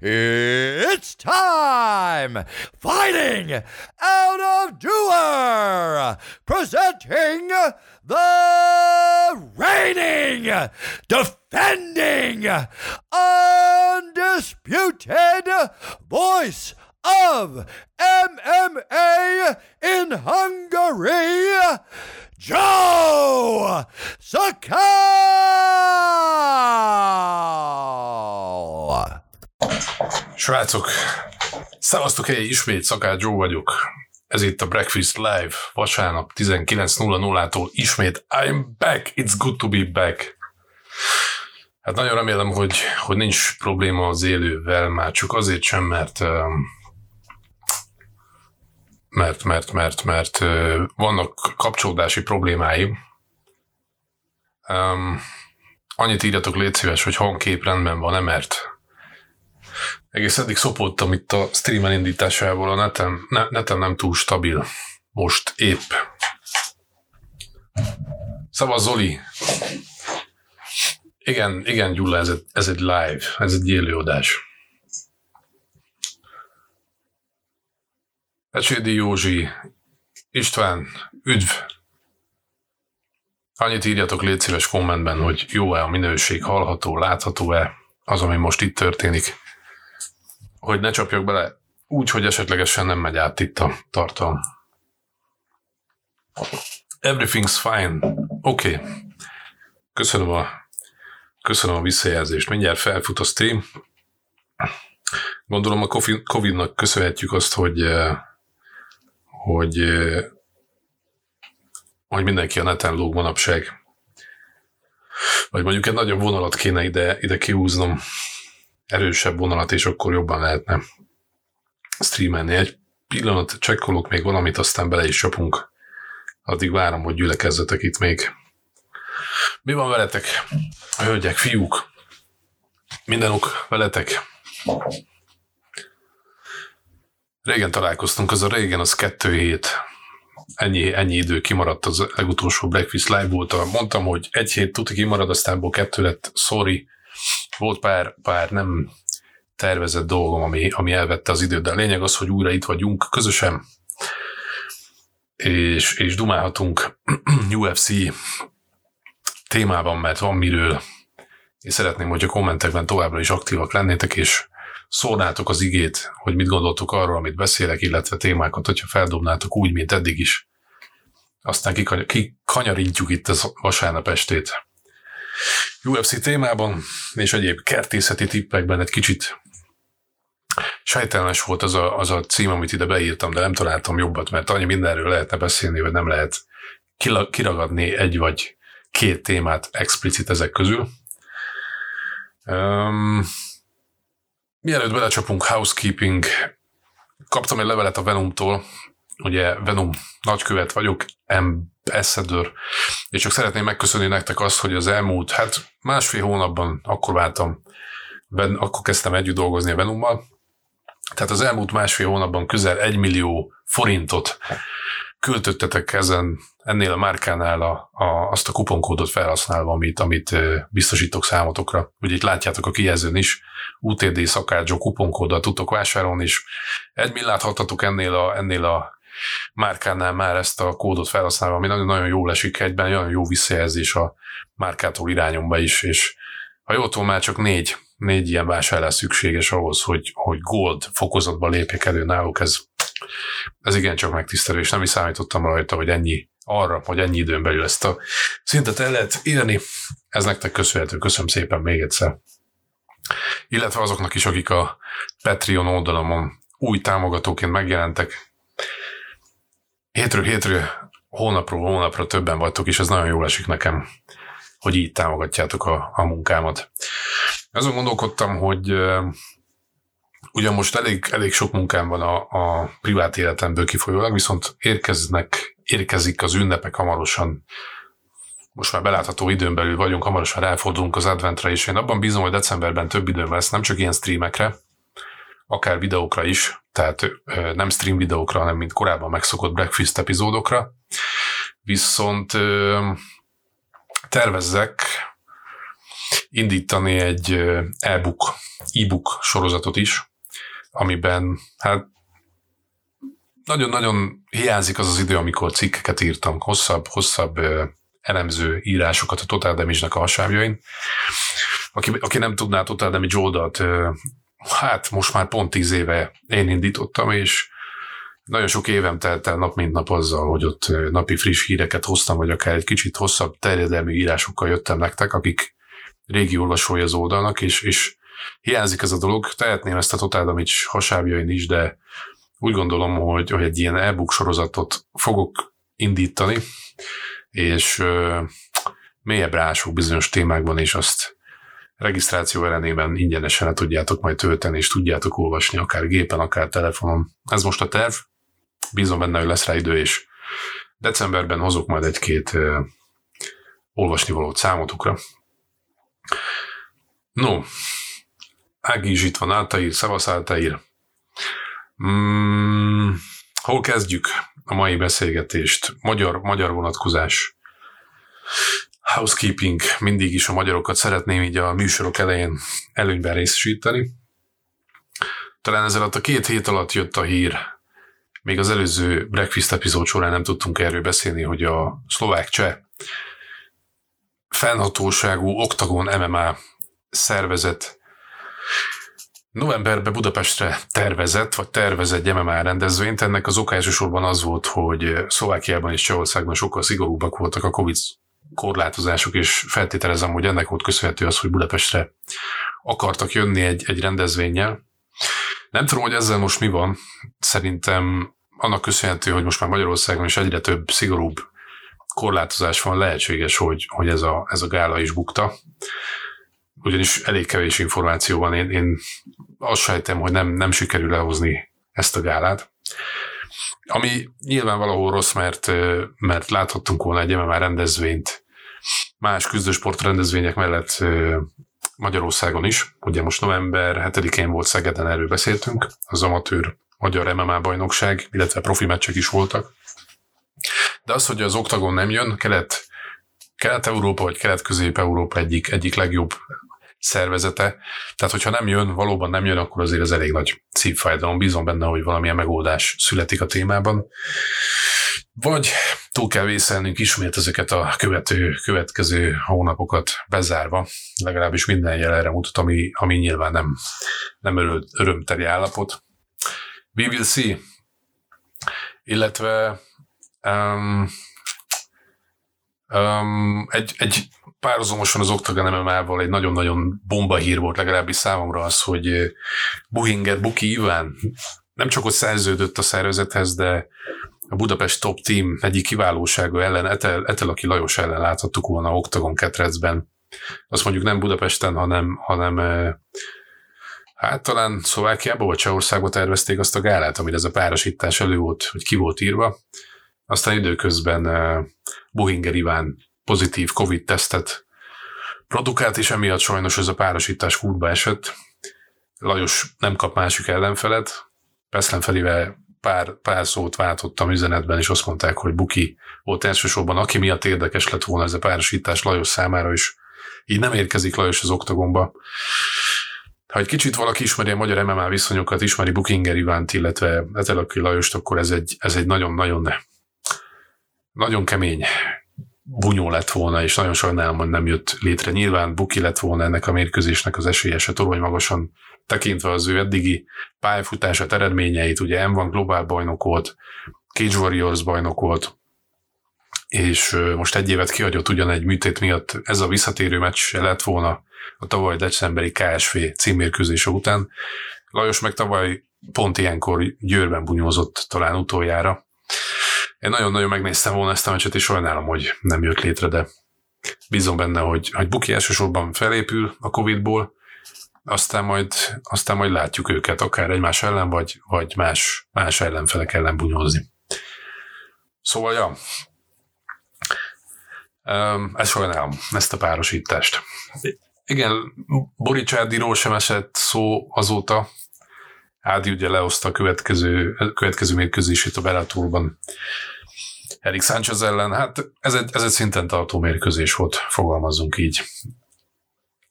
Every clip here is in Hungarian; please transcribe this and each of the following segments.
it's time! Fighting out of Doer! Presenting the reigning, defending, undisputed voice of MMA in Hungary, Joe Sakal! Srácok, szevasztok egy ismét, Szakács Joe vagyok. Ez itt a Breakfast Live, vasárnap 19.00-tól ismét I'm back, it's good to be back. Hát nagyon remélem, hogy, hogy nincs probléma az élővel, már csak azért sem, mert um, mert, mert, mert, mert vannak kapcsolódási problémáim. Um, annyit írjatok, légy szíves, hogy hangkép rendben van-e, mert egész eddig szopottam itt a stream elindításával, a netem, ne, netem nem túl stabil. Most épp. Szavaz Zoli! Igen, igen, Gyula, ez ez egy live, ez egy élőadás. Ecsédi Józsi, István, üdv! Annyit írjatok légy szíves kommentben, hogy jó-e a minőség, hallható, látható-e az, ami most itt történik. Hogy ne csapjak bele úgy, hogy esetlegesen nem megy át itt a tartalom. Everything's fine. Oké. Okay. Köszönöm a, köszönöm a visszajelzést. Mindjárt felfut a stream. Gondolom a Covid-nak köszönhetjük azt, hogy hogy, hogy mindenki a neten lóg manapság. Vagy mondjuk egy nagyobb vonalat kéne ide, ide kiúznom, erősebb vonalat, és akkor jobban lehetne streamelni. Egy pillanat csekkolok még valamit, aztán bele is csapunk. Addig várom, hogy gyülekezzetek itt még. Mi van veletek, hölgyek, fiúk? Mindenuk veletek? Régen találkoztunk, az a régen az kettő hét. Ennyi, ennyi idő kimaradt az legutolsó Breakfast Live volt. Mondtam, hogy egy hét tuti kimarad, aztán kettő lett, sorry. Volt pár, pár nem tervezett dolgom, ami, ami elvette az időt, de a lényeg az, hogy újra itt vagyunk közösen, és, és dumálhatunk UFC témában, mert van miről. Én szeretném, hogy a kommentekben továbbra is aktívak lennétek, és szólnátok az igét, hogy mit gondoltok arról, amit beszélek, illetve témákat, hogyha feldobnátok úgy, mint eddig is. Aztán kikanyarintjuk itt az vasárnap estét. UFC témában és egyéb kertészeti tippekben egy kicsit sejtelmes volt az a, az a cím, amit ide beírtam, de nem találtam jobbat, mert annyi mindenről lehetne beszélni, hogy nem lehet kiragadni egy vagy két témát explicit ezek közül. Um, Mielőtt belecsapunk housekeeping, kaptam egy levelet a Venomtól, ugye Venom nagykövet vagyok, ambassador, és csak szeretném megköszönni nektek azt, hogy az elmúlt, hát másfél hónapban akkor váltam, akkor kezdtem együtt dolgozni a Venommal, tehát az elmúlt másfél hónapban közel egy millió forintot költöttetek ezen, ennél a márkánál a, a, azt a kuponkódot felhasználva, amit, amit biztosítok számotokra. Ugye itt látjátok a kijelzőn is, UTD szakácsó kuponkóddal tudtok vásárolni, és egy millát hattatok ennél a, ennél a márkánál már ezt a kódot felhasználva, ami nagyon-nagyon jól esik egyben, nagyon jó visszajelzés a márkától irányomba is, és ha jól tudom, már csak négy, négy ilyen vásárlás szükséges ahhoz, hogy, hogy gold fokozatba lépjek elő náluk, ez ez igen csak megtisztelő, és nem is számítottam rajta, hogy ennyi arra, hogy ennyi időn belül ezt a szintet el lehet írni. Ez nektek köszönhető, köszönöm szépen még egyszer. Illetve azoknak is, akik a Patreon oldalamon új támogatóként megjelentek. Hétről hétre, hónapról hónapra többen vagytok, és ez nagyon jól esik nekem, hogy így támogatjátok a, a munkámat. Azon gondolkodtam, hogy Ugyan most elég, elég sok munkám van a, a privát életemből kifolyólag, viszont érkeznek, érkezik az ünnepek hamarosan, most már belátható időn belül vagyunk, hamarosan ráfordulunk az adventre, és én abban bízom, hogy decemberben több időm lesz, nem csak ilyen streamekre, akár videókra is, tehát nem stream videókra, hanem mint korábban megszokott breakfast epizódokra. Viszont tervezzek indítani egy e-book, e-book sorozatot is, amiben hát nagyon-nagyon hiányzik az az idő, amikor cikkeket írtam, hosszabb, hosszabb elemző írásokat a Total Damage-nek a hasábjain. Aki, aki nem tudná, Total Damage oldalt, hát most már pont tíz éve én indítottam, és nagyon sok évem telt el nap mint nap azzal, hogy ott napi friss híreket hoztam, vagy akár egy kicsit hosszabb terjedelmű írásokkal jöttem nektek, akik régi olvasói az oldalnak, és, és hiányzik ez a dolog. Tehetném ezt a Total Damage hasábjain is, de úgy gondolom, hogy, hogy egy ilyen e-book sorozatot fogok indítani, és uh, mélyebb rások bizonyos témákban, és azt regisztráció ellenében ingyenesen le tudjátok majd tölteni, és tudjátok olvasni akár gépen, akár telefonon. Ez most a terv, bízom benne, hogy lesz rá idő, és decemberben hozok majd egy-két uh, olvasnivalót számotokra. No, Ági is itt van, Áltaír, Szevasz Áltaír. Mm, hol kezdjük a mai beszélgetést? Magyar, magyar vonatkozás. Housekeeping, mindig is a magyarokat szeretném így a műsorok elején előnyben részesíteni. Talán alatt a két hét alatt jött a hír, még az előző Breakfast epizód során nem tudtunk erről beszélni, hogy a szlovák cseh fennhatóságú Octagon MMA szervezet Novemberben Budapestre tervezett, vagy tervezett MMA rendezvényt. Ennek az oka elsősorban az volt, hogy Szlovákiában és Csehországban sokkal szigorúbbak voltak a Covid korlátozások, és feltételezem, hogy ennek volt köszönhető az, hogy Budapestre akartak jönni egy, egy rendezvényel. Nem tudom, hogy ezzel most mi van. Szerintem annak köszönhető, hogy most már Magyarországon is egyre több szigorúbb korlátozás van, lehetséges, hogy, hogy ez, a, ez a gála is bukta ugyanis elég kevés információ van, én, én azt sejtem, hogy nem, nem sikerül lehozni ezt a gálát. Ami nyilván valahol rossz, mert, mert láthattunk volna egy MMA rendezvényt más küzdősport rendezvények mellett Magyarországon is. Ugye most november 7-én volt Szegeden, erről beszéltünk, az amatőr magyar MMA bajnokság, illetve profi meccsek is voltak. De az, hogy az oktagon nem jön, kelet, Kelet-Európa vagy Kelet-Közép-Európa egyik, egyik legjobb szervezete. Tehát, hogyha nem jön, valóban nem jön, akkor azért ez elég nagy szívfájdalom. Bízom benne, hogy valamilyen megoldás születik a témában. Vagy túl kell vészelnünk ismét ezeket a követő, következő hónapokat bezárva. Legalábbis minden jel mutat, ami, ami nyilván nem, nem öröm, örömteli állapot. We will see. Illetve um, um, egy, egy párhuzamosan az Octagon MMA-val egy nagyon-nagyon bomba hír volt legalábbis számomra az, hogy Buhinger Buki Iván nem csak ott szerződött a szervezethez, de a Budapest Top Team egyik kiválósága ellen, Etel, Etelaki Lajos ellen láthattuk volna Octagon ketrecben. Azt mondjuk nem Budapesten, hanem, hanem hát talán Szlovákiában vagy Csehországban tervezték azt a gálát, amire ez a párosítás elő volt, hogy ki volt írva. Aztán időközben Buhinger Iván pozitív Covid-tesztet produkált, és emiatt sajnos ez a párosítás kútba esett. Lajos nem kap másik ellenfelet. Peszlen felével pár, pár szót váltottam üzenetben, és azt mondták, hogy Buki volt elsősorban, aki miatt érdekes lett volna ez a párosítás Lajos számára is. Így nem érkezik Lajos az oktagomba. Ha egy kicsit valaki ismeri a magyar MMA viszonyokat, ismeri Bukinger Ivánt, illetve Etelaki Lajost, akkor ez egy, ez egy nagyon-nagyon nagyon kemény bunyó lett volna, és nagyon sajnálom, hogy nem jött létre. Nyilván Buki lett volna ennek a mérkőzésnek az esélyese torony magasan tekintve az ő eddigi pályafutását, eredményeit, ugye M1 globál bajnok volt, Cage Warriors bajnok volt, és most egy évet kiadott ugyan egy műtét miatt ez a visszatérő meccs lett volna a tavaly decemberi KSV címmérkőzése után. Lajos meg tavaly pont ilyenkor Győrben bunyózott talán utoljára, én nagyon-nagyon megnéztem volna ezt a meccset, és sajnálom, hogy nem jött létre, de bízom benne, hogy, hogy Buki elsősorban felépül a Covid-ból, aztán majd, aztán majd látjuk őket, akár egymás ellen, vagy, vagy más, más ellenfelek ellen bunyózni. Szóval, ja, ezt sajnálom, ezt a párosítást. Igen, Boricsádiról sem esett szó azóta. Ádi ugye lehozta a következő, következő mérkőzését a Bellatorban Erik Sánchez ellen. Hát ez egy, ez egy szinten tartó mérkőzés volt, fogalmazzunk így.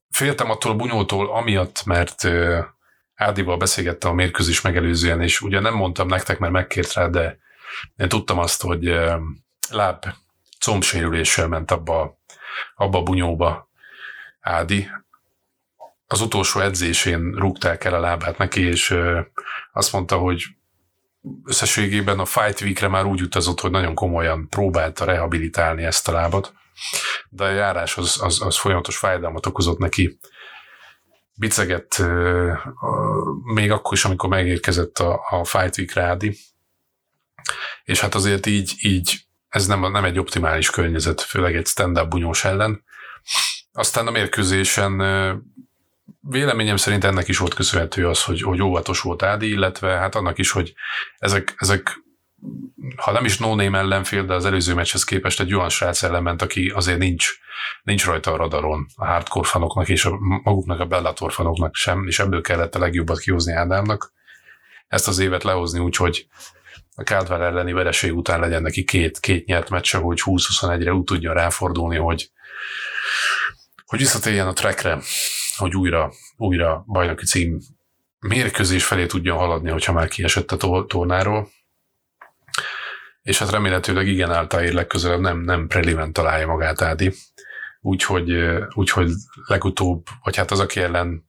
Féltem attól a bunyótól, amiatt, mert Ádival beszélgettem a mérkőzés megelőzően, és ugye nem mondtam nektek, mert megkért rá, de én tudtam azt, hogy láb combsérüléssel ment abba, abba a bunyóba Ádi. Az utolsó edzésén rúgták el a lábát neki, és azt mondta, hogy összességében a Fight Week-re már úgy utazott, hogy nagyon komolyan próbálta rehabilitálni ezt a lábat, de a járás az, az, az folyamatos fájdalmat okozott neki. Bicegett még akkor is, amikor megérkezett a, a Fight Week rádi, és hát azért így, így ez nem, nem egy optimális környezet, főleg egy stand-up bunyós ellen. Aztán a mérkőzésen véleményem szerint ennek is volt köszönhető az, hogy, hogy óvatos volt Ádi, illetve hát annak is, hogy ezek, ezek ha nem is no name ellenfél, de az előző meccshez képest egy olyan srác ellement, aki azért nincs, nincs rajta a radaron a hardcore fanoknak és a, maguknak a Bellator fanoknak sem, és ebből kellett a legjobbat kihozni Ádámnak. Ezt az évet lehozni úgy, hogy a Caldwell elleni vereség után legyen neki két, két nyert meccse, hogy 20-21-re úgy tudjon ráfordulni, hogy, hogy visszatérjen a trackre, hogy újra, újra bajnoki cím mérkőzés felé tudjon haladni, hogyha már kiesett a tornáról. És hát remélhetőleg igen által legközelebb nem, nem prelimen találja magát Ádi. Úgyhogy, úgyhogy legutóbb, vagy hát az, aki ellen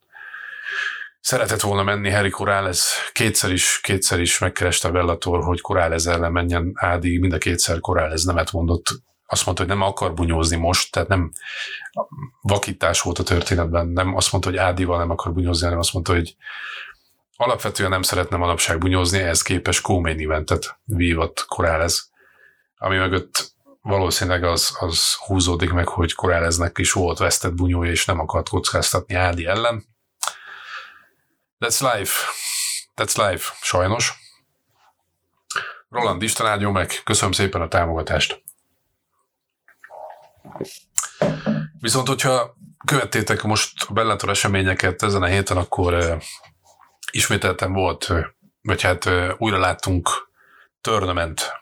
szeretett volna menni Harry Corrales, kétszer is, kétszer is megkereste Bellator, hogy Corrales ellen menjen. Ádi, mind a kétszer Corrales nemet mondott, azt mondta, hogy nem akar bunyózni most, tehát nem vakítás volt a történetben, nem azt mondta, hogy Ádival nem akar bunyózni, hanem azt mondta, hogy alapvetően nem szeretne manapság bunyózni, ehhez képes Kómény eventet vívott Corrales, ami mögött valószínűleg az, az húzódik meg, hogy Corralesnek is volt vesztett bunyója, és nem akart kockáztatni Ádi ellen. That's life. That's life, sajnos. Roland, Isten áldjon meg, köszönöm szépen a támogatást. Viszont, hogyha követtétek most a Bellator eseményeket ezen a héten, akkor uh, ismételten volt, vagy hát újra láttunk tournament,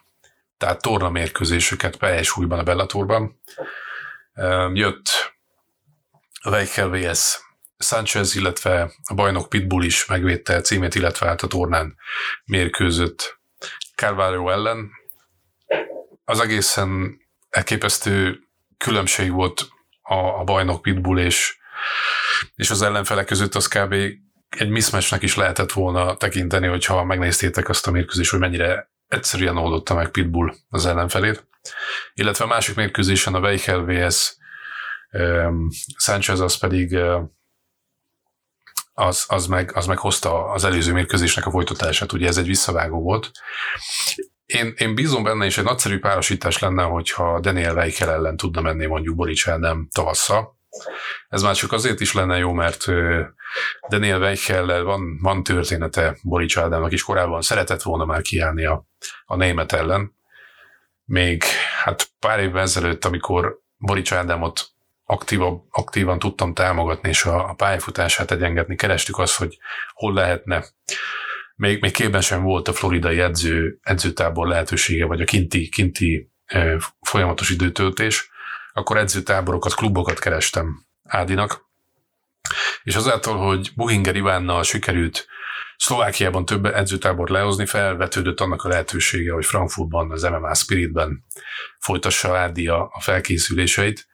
tehát tornamérkőzéseket újban a Bellatorban. Jött Weichel vs. Sanchez, illetve a bajnok Pitbull is megvédte a címét, illetve hát a tornán mérkőzött Carvalho ellen. Az egészen elképesztő különbség volt a, a bajnok Pitbull és, és az ellenfelek között, az kb. Egy mismatchnek is lehetett volna tekinteni, hogyha megnéztétek azt a mérkőzést, hogy mennyire egyszerűen oldotta meg Pitbull az ellenfelét. Illetve a másik mérkőzésen a Weichel vs. Sanchez az pedig az, az, meg, az meg hozta az előző mérkőzésnek a folytatását, ugye ez egy visszavágó volt. Én, én bízom benne, és egy nagyszerű párosítás lenne, hogyha Daniel Weichel ellen tudna menni mondjuk Borics nem tavasszal. Ez már csak azért is lenne jó, mert Daniel Weichel van, van története Borics Ádámnak is korábban szeretett volna már kiállni a, a német ellen. Még hát pár évvel ezelőtt, amikor Borics Ádámot aktívan, aktívan tudtam támogatni, és a, a pályafutását egyengetni, kerestük azt, hogy hol lehetne még, még képben sem volt a floridai edző, edzőtábor lehetősége, vagy a kinti, kinti folyamatos időtöltés, akkor edzőtáborokat, klubokat kerestem Ádinak, és azáltal, hogy Buhinger Ivánnal sikerült Szlovákiában több edzőtábor lehozni, felvetődött annak a lehetősége, hogy Frankfurtban, az MMA Spiritben folytassa Ádi a, a felkészüléseit,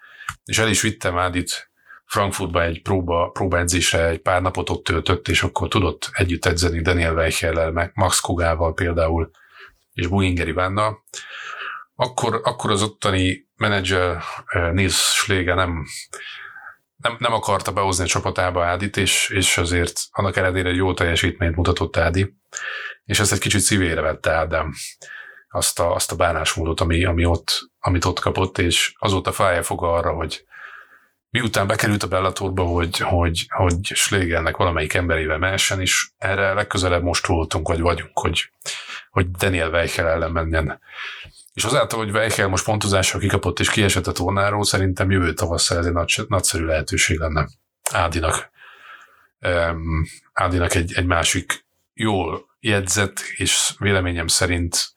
és el is vittem Ádit Frankfurtba egy próba, próbaedzésre egy pár napot ott töltött, és akkor tudott együtt edzeni Daniel Weichellel, meg Max Kogával például, és Buinger Ivánnal. Akkor, akkor az ottani menedzser Nils Schläger nem, nem, nem akarta behozni a csapatába Ádit, és, és azért annak ellenére jó teljesítményt mutatott Ádi, és ezt egy kicsit szívére vette Ádám azt a, azt a bánásmódot, ami, ami ott, amit ott kapott, és azóta fája fog arra, hogy miután bekerült a Bellatorba, hogy, hogy, hogy Schlegelnek valamelyik emberével mehessen, és erre legközelebb most voltunk, vagy vagyunk, hogy, hogy Daniel Weichel ellen menjen. És azáltal, hogy Weichel most pontozással kikapott és kiesett a tornáról, szerintem jövő tavasszal ez egy nagy, nagyszerű lehetőség lenne Ádinak. Ádinak egy, egy másik jól jegyzett, és véleményem szerint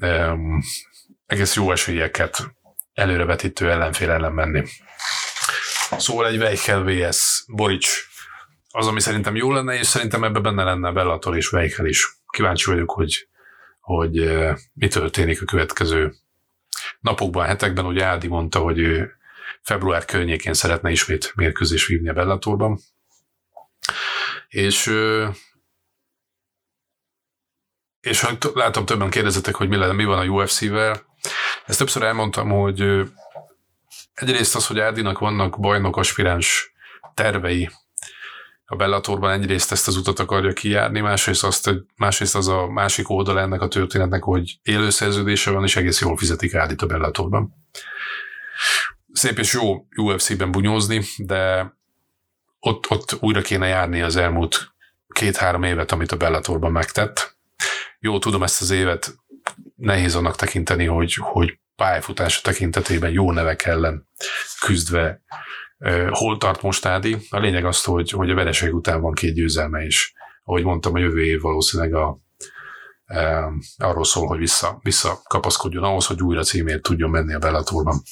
um, egész jó esélyeket előrevetítő ellenfél ellen menni. Szóval egy Weichel vs. Borics az, ami szerintem jó lenne, és szerintem ebben benne lenne Bellator és Weichel is. Kíváncsi vagyok, hogy, hogy eh, mi történik a következő napokban, hetekben. Ugye Ádi mondta, hogy ő február környékén szeretne ismét mérkőzés vívni a Bellatorban. És és látom, többen kérdezetek, hogy mi, lenne, mi van a UFC-vel. Ezt többször elmondtam, hogy egyrészt az, hogy Ádinak vannak bajnok aspiráns tervei a Bellatorban, egyrészt ezt az utat akarja kijárni, másrészt, azt, másrészt az a másik oldal ennek a történetnek, hogy élő szerződése van, és egész jól fizetik Ádit a Bellatorban. Szép és jó UFC-ben bunyózni, de ott, ott újra kéne járni az elmúlt két-három évet, amit a Bellatorban megtett. Jó, tudom ezt az évet nehéz annak tekinteni, hogy, hogy pályafutása tekintetében jó nevek ellen küzdve hol tart most Ádi. A lényeg az, hogy, hogy a vereség után van két győzelme is. Ahogy mondtam, a jövő év valószínűleg a, e, arról szól, hogy vissza, visszakapaszkodjon ahhoz, hogy újra címért tudjon menni a Bellatorban.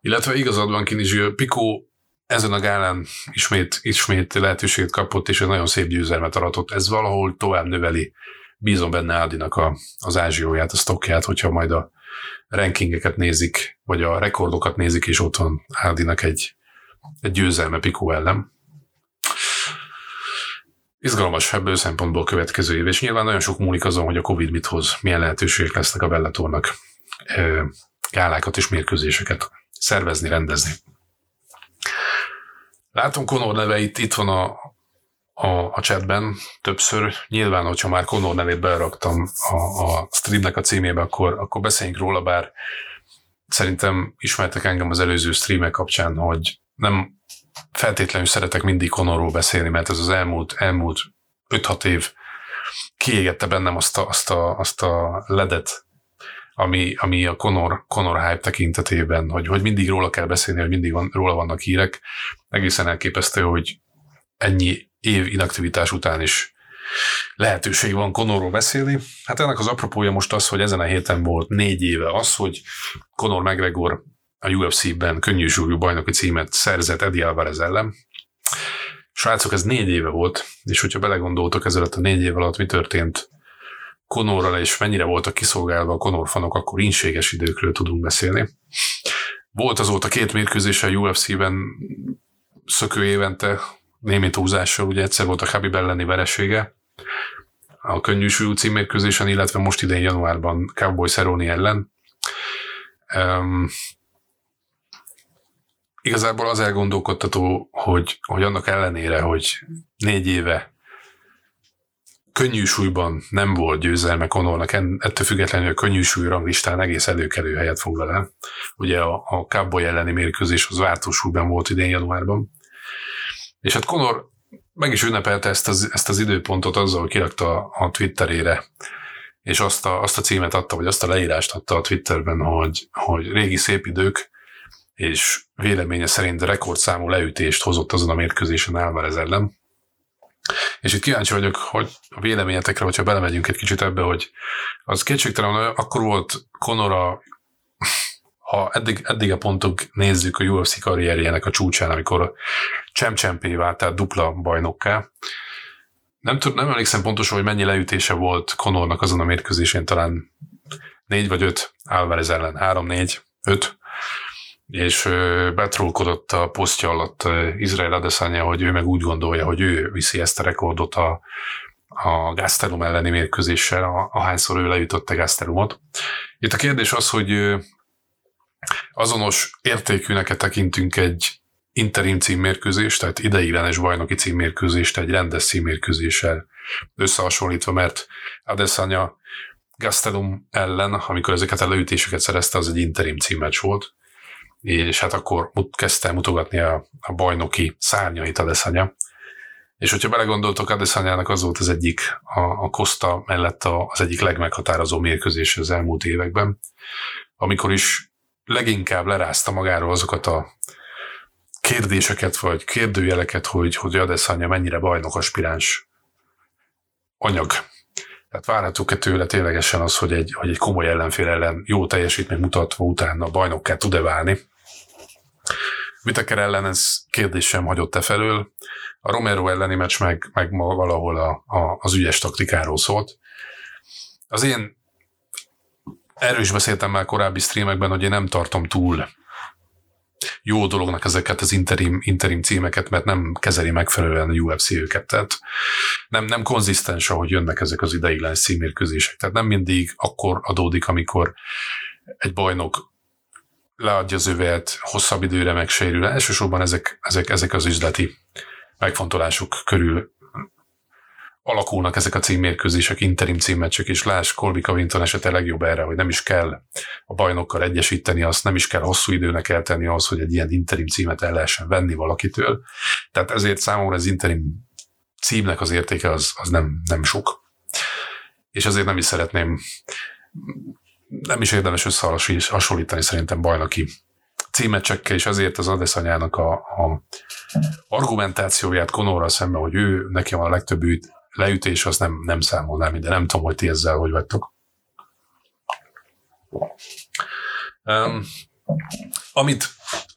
Illetve igazad van Kinizsi, Pikó ezen a gálán ismét, ismét lehetőséget kapott, és egy nagyon szép győzelmet aratott. Ez valahol tovább növeli, bízom benne Ádinak a, az ázsióját, a stockját, hogyha majd a rankingeket nézik, vagy a rekordokat nézik, és ott van Ádinak egy, egy győzelme Pikó ellen. Izgalmas ebből szempontból következő év, és nyilván nagyon sok múlik azon, hogy a Covid mit hoz, milyen lehetőségek lesznek a Bellatornak gálákat és mérkőzéseket szervezni, rendezni. Látom Conor neve itt, itt van a, a, a chatben többször. Nyilván, hogyha már Conor nevét beraktam a, a streamnek a címébe, akkor, akkor beszéljünk róla, bár szerintem ismertek engem az előző streamek kapcsán, hogy nem feltétlenül szeretek mindig Conorról beszélni, mert ez az elmúlt, elmúlt 5-6 év kiégette bennem azt a, azt a, azt a ledet, ami, ami a Conor, Conor hype tekintetében, hogy, hogy mindig róla kell beszélni, hogy mindig van, róla vannak hírek. Egészen elképesztő, hogy ennyi év inaktivitás után is lehetőség van Conorról beszélni. Hát ennek az apropója most az, hogy ezen a héten volt négy éve az, hogy Conor McGregor a UFC-ben könnyű súlyú bajnoki címet szerzett Eddie Alvarez ellen. Srácok, ez négy éve volt, és hogyha belegondoltok ezelőtt a négy év alatt mi történt Konorral, és mennyire voltak kiszolgálva a Konor fanok, akkor inséges időkről tudunk beszélni. Volt azóta két mérkőzés a UFC-ben szökő évente, némi túlzással, ugye egyszer volt a Habib elleni veresége, a könnyű súlyú címmérkőzésen, illetve most idén januárban Cowboy Cerrone ellen. Um, igazából az elgondolkodtató, hogy, hogy annak ellenére, hogy négy éve könnyű súlyban nem volt győzelme Conornak, ettől függetlenül a könnyű súly ranglistán egész előkelő helyet foglal el. Ugye a, a Cowboy elleni mérkőzés az súlyban volt idén januárban. És hát Conor meg is ünnepelte ezt az, ezt az időpontot azzal, hogy kirakta a Twitterére, és azt a, azt a címet adta, vagy azt a leírást adta a Twitterben, hogy, hogy régi szép idők, és véleménye szerint rekordszámú leütést hozott azon a mérkőzésen Álvarez ellen. És itt kíváncsi vagyok, hogy a véleményetekre, hogyha belemegyünk egy kicsit ebbe, hogy az kétségtelen, akkor volt Conor ha eddig, eddig a pontok nézzük a UFC karrierjének a csúcsán, amikor csemcsempé vált, tehát dupla bajnokká. Nem, tud, nem emlékszem pontosan, hogy mennyi leütése volt Conornak azon a mérkőzésén, talán négy vagy öt Álvarez ellen, három, négy, öt és betrólkodott a posztja alatt Izrael Adesanya, hogy ő meg úgy gondolja, hogy ő viszi ezt a rekordot a, a Gastelum elleni mérkőzéssel, ahányszor ő leütötte Gastelumot. Itt a kérdés az, hogy azonos értékűnek tekintünk egy interim címmérkőzést, tehát ideiglenes bajnoki címmérkőzést egy rendes címmérkőzéssel összehasonlítva, mert Adesanya Gastelum ellen, amikor ezeket a leütéseket szerezte, az egy interim címmecs volt, és hát akkor kezdte mutogatni a, a bajnoki szárnyait Adesanya. És hogyha belegondoltok, Adesanyának az volt az egyik, a, a Costa mellett az egyik legmeghatározó mérkőzés az elmúlt években, amikor is leginkább lerázta magáról azokat a kérdéseket, vagy kérdőjeleket, hogy, hogy Adesanya mennyire bajnok aspiráns anyag. Tehát várhatók-e tőle ténylegesen az, hogy egy, hogy egy komoly ellenfél ellen jó teljesítmény mutatva utána bajnokká tud-e válni? Whitaker ellen ez kérdés sem hagyott e felől. A Romero elleni meccs meg, meg valahol a, a, az ügyes taktikáról szólt. Az én erről is beszéltem már korábbi streamekben, hogy én nem tartom túl jó dolognak ezeket az interim, interim címeket, mert nem kezeli megfelelően a UFC őket. Tehát nem, nem konzisztens, ahogy jönnek ezek az ideiglenes címérkőzések. Tehát nem mindig akkor adódik, amikor egy bajnok leadja az övet, hosszabb időre megsérül. Elsősorban ezek, ezek, ezek az üzleti megfontolások körül alakulnak ezek a címmérkőzések, interim címmeccsek, és láss Colby Covington esete legjobb erre, hogy nem is kell a bajnokkal egyesíteni, azt nem is kell hosszú időnek eltenni ahhoz, hogy egy ilyen interim címet el lehessen venni valakitől. Tehát ezért számomra az interim címnek az értéke az, az nem, nem sok. És azért nem is szeretném, nem is érdemes összehasonlítani szerintem bajnoki címecsekkel, és ezért az Adesanyának a, a argumentációját Konorral szemben, hogy ő neki van a legtöbb leütés, azt nem, nem számolnám de nem tudom, hogy ti ezzel hogy vagytok. Um, amit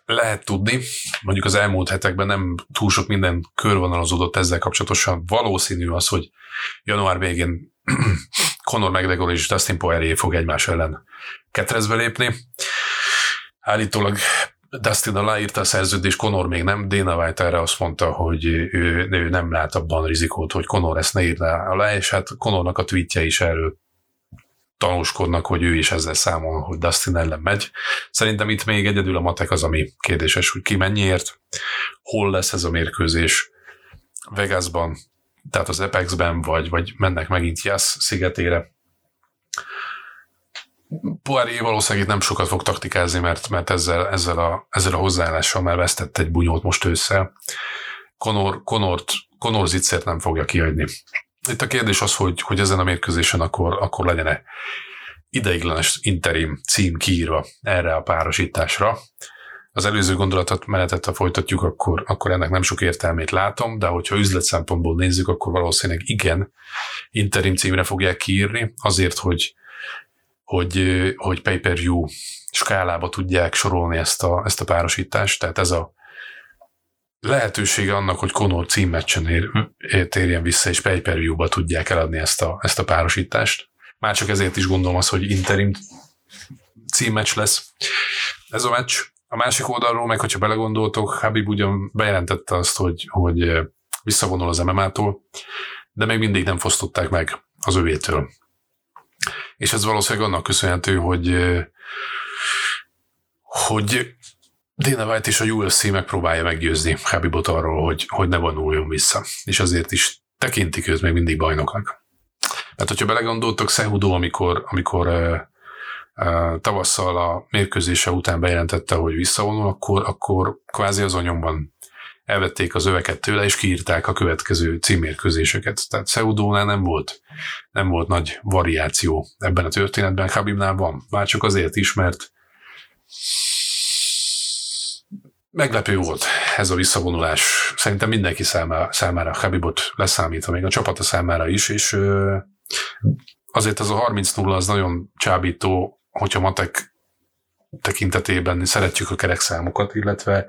lehet tudni, mondjuk az elmúlt hetekben nem túl sok minden körvonalazódott ezzel kapcsolatosan. Valószínű az, hogy január végén Conor McGregor és Dustin Poirier fog egymás ellen ketrezbe lépni. Állítólag Dustin aláírta a szerződést, Conor még nem. Dana White erre azt mondta, hogy ő, ő nem lát abban rizikót, hogy Conor ezt ne írná alá, és hát Conornak a tweetje is erről tanúskodnak, hogy ő is ezzel számol, hogy Dustin ellen megy. Szerintem itt még egyedül a matek az, ami kérdéses, hogy ki mennyiért, hol lesz ez a mérkőzés, Vegasban, tehát az Apexben, vagy, vagy mennek megint Yass szigetére. Poirier valószínűleg itt nem sokat fog taktikázni, mert, mert ezzel, ezzel, a, ezzel a hozzáállással már vesztett egy bunyót most ősszel. Conor, Conort, Conor Zitzert nem fogja kiadni. Itt a kérdés az, hogy, hogy ezen a mérkőzésen akkor, akkor legyen-e ideiglenes interim cím kiírva erre a párosításra. Az előző gondolatot menetet, ha folytatjuk, akkor, akkor ennek nem sok értelmét látom, de hogyha üzlet szempontból nézzük, akkor valószínűleg igen, interim címre fogják kiírni, azért, hogy hogy, hogy pay-per-view skálába tudják sorolni ezt a, ezt a párosítást, tehát ez a lehetősége annak, hogy Conor címmeccsen ér, térjen vissza, és pay-per-view-ba tudják eladni ezt a, ezt a párosítást. Már csak ezért is gondolom az, hogy interim címmeccs lesz. Ez a meccs. A másik oldalról meg, hogyha belegondoltok, Habib ugyan bejelentette azt, hogy, hogy visszavonul az MMA-tól, de még mindig nem fosztották meg az övétől és ez valószínűleg annak köszönhető, hogy hogy Dana White és a UFC megpróbálja meggyőzni Habibot arról, hogy, hogy ne vonuljon vissza. És azért is tekintik őt még mindig bajnoknak. Mert hogyha belegondoltok, Cejudo, amikor, amikor tavasszal a mérkőzése után bejelentette, hogy visszavonul, akkor, akkor kvázi az anyomban elvették az öveket tőle, és kiírták a következő címmérkőzéseket. Tehát Seudónál nem volt, nem volt nagy variáció ebben a történetben, Habibnál van. Már csak azért is, mert meglepő volt ez a visszavonulás. Szerintem mindenki számára, számára Habibot leszámítva, még a csapata számára is, és azért az a 30-0 az nagyon csábító, hogyha matek tekintetében szeretjük a kerekszámokat, illetve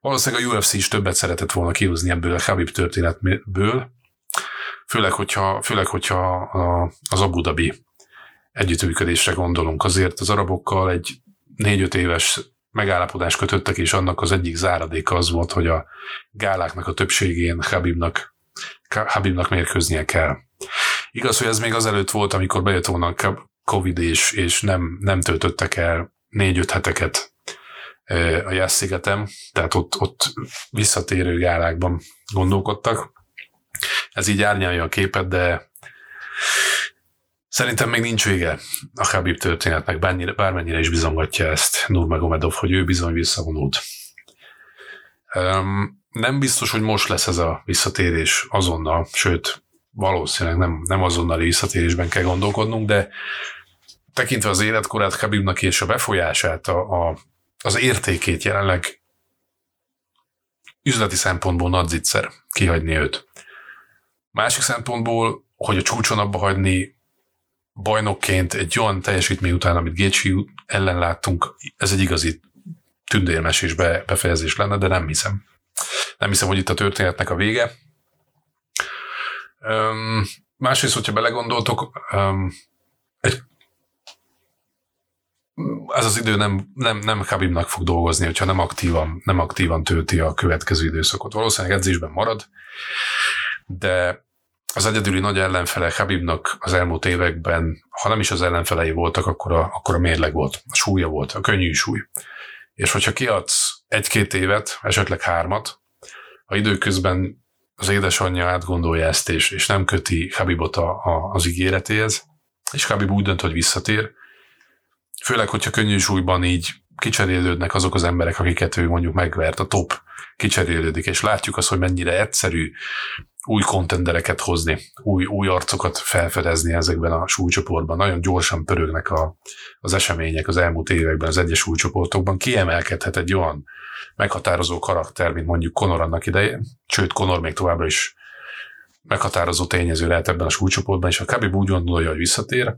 valószínűleg a UFC is többet szeretett volna kihozni ebből a Habib történetből, főleg, hogyha, főleg, hogyha a, az Abu Dhabi együttműködésre gondolunk. Azért az arabokkal egy négy-öt éves megállapodást kötöttek, és annak az egyik záradéka az volt, hogy a gáláknak a többségén Habibnak, Habibnak mérkőznie kell. Igaz, hogy ez még azelőtt volt, amikor bejött volna a Covid, és, és nem, nem töltöttek el négy-öt heteket a Jász-szigetem, tehát ott, ott visszatérő gálákban gondolkodtak. Ez így árnyalja a képet, de szerintem még nincs vége a Habib történetnek, bármennyire, bármennyire is bizongatja ezt Nurmagomedov, hogy ő bizony visszavonult. Nem biztos, hogy most lesz ez a visszatérés azonnal, sőt, valószínűleg nem, nem azonnali visszatérésben kell gondolkodnunk, de tekintve az életkorát Habibnak és a befolyását, a, a, az értékét jelenleg üzleti szempontból nadzitszer kihagyni őt. Másik szempontból, hogy a csúcson abba hagyni bajnokként egy olyan teljesítmény után, amit Gécsi ellen láttunk, ez egy igazi tündérmesés be, befejezés lenne, de nem hiszem. Nem hiszem, hogy itt a történetnek a vége. Um, másrészt, hogyha belegondoltok, um, egy ez az idő nem, nem, nem Khabibnak fog dolgozni, hogyha nem aktívan, nem aktívan tölti a következő időszakot. Valószínűleg edzésben marad, de az egyedüli nagy ellenfele Habibnak az elmúlt években, ha nem is az ellenfelei voltak, akkor a, akkor a mérleg volt, a súlya volt, a könnyű súly. És hogyha kiadsz egy-két évet, esetleg hármat, a időközben az édesanyja átgondolja ezt, és, és nem köti Habibot a, a, az ígéretéhez, és Habib úgy dönt, hogy visszatér, főleg, hogyha könnyű súlyban így kicserélődnek azok az emberek, akiket ő mondjuk megvert, a top kicserélődik, és látjuk azt, hogy mennyire egyszerű új kontendereket hozni, új, új arcokat felfedezni ezekben a súlycsoportban. Nagyon gyorsan pörögnek a, az események az elmúlt években az egyes súlycsoportokban. Kiemelkedhet egy olyan meghatározó karakter, mint mondjuk Conor annak idején, sőt Conor még továbbra is meghatározó tényező lehet ebben a súlycsoportban, és a Khabib úgy gondolja, hogy visszatér,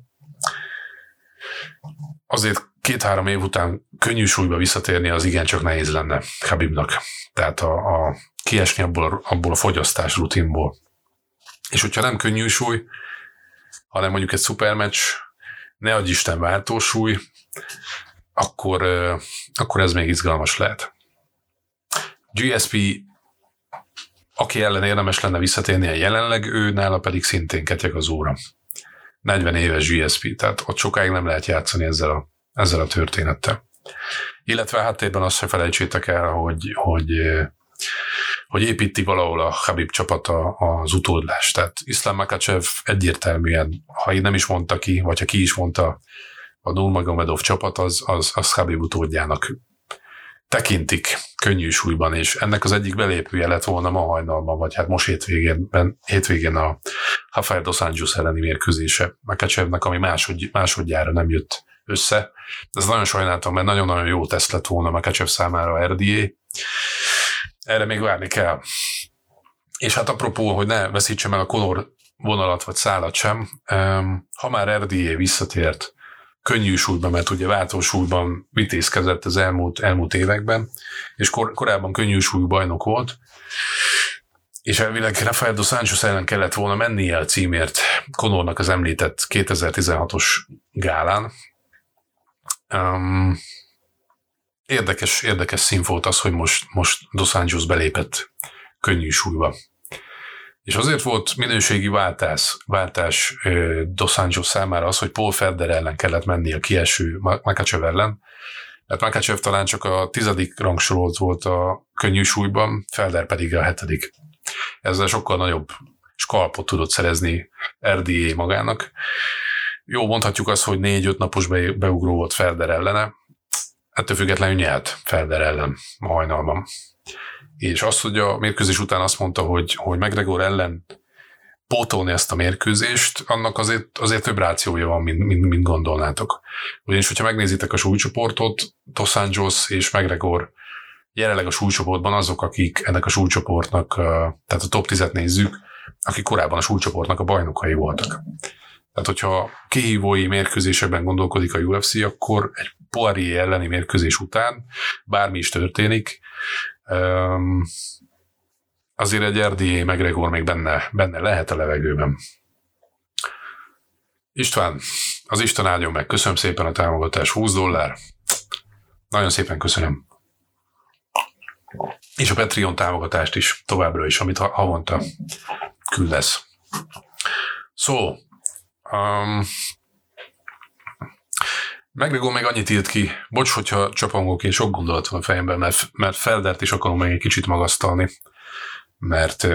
azért két-három év után könnyű súlyba visszatérni az igencsak nehéz lenne Khabibnak. Tehát a, a kiesni abból a, abból a fogyasztás rutinból. És hogyha nem könnyű súly, hanem mondjuk egy szupermeccs, ne adj Isten váltósúly, akkor, akkor ez még izgalmas lehet. GSP, aki ellen érdemes lenne visszatérni a jelenleg, ő nála pedig szintén ketyeg az óra. 40 éves GSP, tehát ott sokáig nem lehet játszani ezzel a, ezzel a történettel. Illetve háttérben azt se felejtsétek el, hogy, hogy, hogy építi valahol a Habib csapata az utódlást. Tehát Islam Makachev egyértelműen, ha így nem is mondta ki, vagy ha ki is mondta, a Nurmagomedov csapat az, az, az Habib utódjának tekintik könnyű súlyban, és ennek az egyik belépője lett volna ma hajnalban, vagy hát most hétvégén, hétvégén a Rafael Dos Anjos elleni mérkőzése Makacsevnek, ami másod, másodjára nem jött össze. Ez nagyon sajnáltam, mert nagyon-nagyon jó teszt lett volna Makacsev számára a RDA. Erre még várni kell. És hát apropó, hogy ne veszítsem el a kolor vonalat vagy szállat sem, ha már RDA visszatért könnyű súlyban, mert ugye váltósúlyban vitézkedett az elmúlt, elmúlt években, és kor, korábban könnyű súlyú bajnok volt, és elvileg Rafael dos Santos ellen kellett volna mennie a címért Konornak az említett 2016-os gálán. Um, érdekes, érdekes szín volt az, hogy most, most Dos Anjos belépett könnyű súlyba. És azért volt minőségi váltás, váltás Dos Anjos számára az, hogy Paul Ferder ellen kellett menni a kieső Makachev ellen, mert Makachev talán csak a tizedik rangsorolt volt a könnyű súlyban, Felder pedig a hetedik. Ezzel sokkal nagyobb skalpot tudott szerezni RDA magának. Jó, mondhatjuk azt, hogy négy-öt napos beugró volt Felder ellene, ettől függetlenül nyert Felder ellen a hajnalban és azt, hogy a mérkőzés után azt mondta, hogy, hogy McGregor ellen pótolni ezt a mérkőzést, annak azért, azért több rációja van, mint, mint, mint gondolnátok. Ugyanis, hogyha megnézitek a súlycsoportot, Dos Anjos és McGregor jelenleg a súlycsoportban azok, akik ennek a súlycsoportnak, tehát a top 10-et nézzük, akik korábban a súlycsoportnak a bajnokai voltak. Tehát, hogyha kihívói mérkőzésekben gondolkodik a UFC, akkor egy Poirier elleni mérkőzés után bármi is történik, azért egy RDA McGregor még benne, benne lehet a levegőben. István, az Isten áldjon meg. Köszönöm szépen a támogatás. 20 dollár. Nagyon szépen köszönöm. És a Patreon támogatást is továbbra is, amit havonta küldesz. Szó, um, Megregó még annyit írt ki, bocs, hogyha csapongok, én sok gondolat van a fejemben, mert, mert Feldert is akarom még egy kicsit magasztalni, mert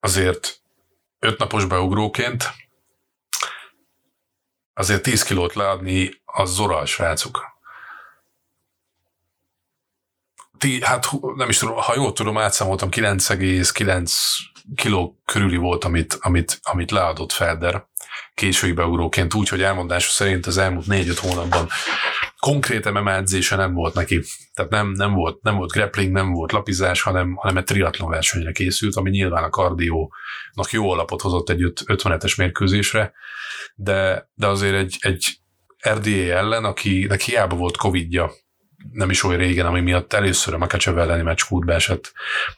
azért ötnapos beugróként azért 10 kilót leadni az zora a srácok. Ti, hát nem is tudom, ha jól tudom, átszámoltam 9,9 kiló körüli volt, amit, amit, amit leadott Felder késői beugróként, úgy, hogy elmondása szerint az elmúlt négy-öt hónapban konkrét MMA edzése nem volt neki. Tehát nem, nem, volt, nem volt grappling, nem volt lapizás, hanem, hanem egy triatlon versenyre készült, ami nyilván a kardiónak jó alapot hozott egy 50-es mérkőzésre, de, de azért egy, egy RDA ellen, akinek hiába volt Covidja nem is olyan régen, ami miatt először a Makachev elleni meccs kútbe esett.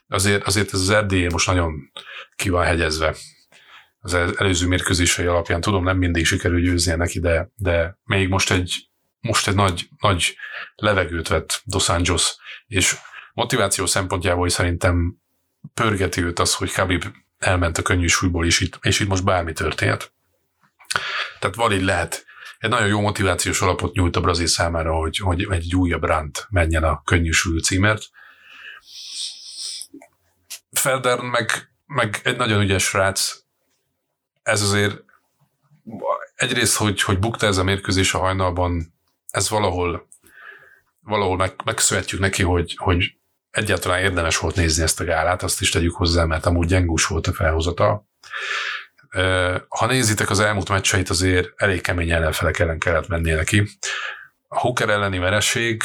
Azért, azért ez az erdély most nagyon ki van hegyezve az előző mérkőzései alapján. Tudom, nem mindig sikerül győznie neki, de, de még most egy, most egy nagy, nagy levegőt vett Dos Anjos, és motiváció szempontjából is szerintem pörgeti őt az, hogy Khabib elment a könnyű súlyból, és itt, és itt most bármi történt. Tehát van így lehet egy nagyon jó motivációs alapot nyújt a brazil számára, hogy, hogy egy újabb rand menjen a könnyű súlyú címért. Felder meg, meg egy nagyon ügyes srác. Ez azért egyrészt, hogy, hogy bukta ez a mérkőzés a hajnalban, ez valahol valahol meg, megköszönhetjük neki, hogy, hogy egyáltalán érdemes volt nézni ezt a gálát, azt is tegyük hozzá, mert amúgy gyengús volt a felhozata. Ha nézitek az elmúlt meccseit, azért elég kemény ellenfelek ellen kellett mennie neki. A Hooker elleni vereség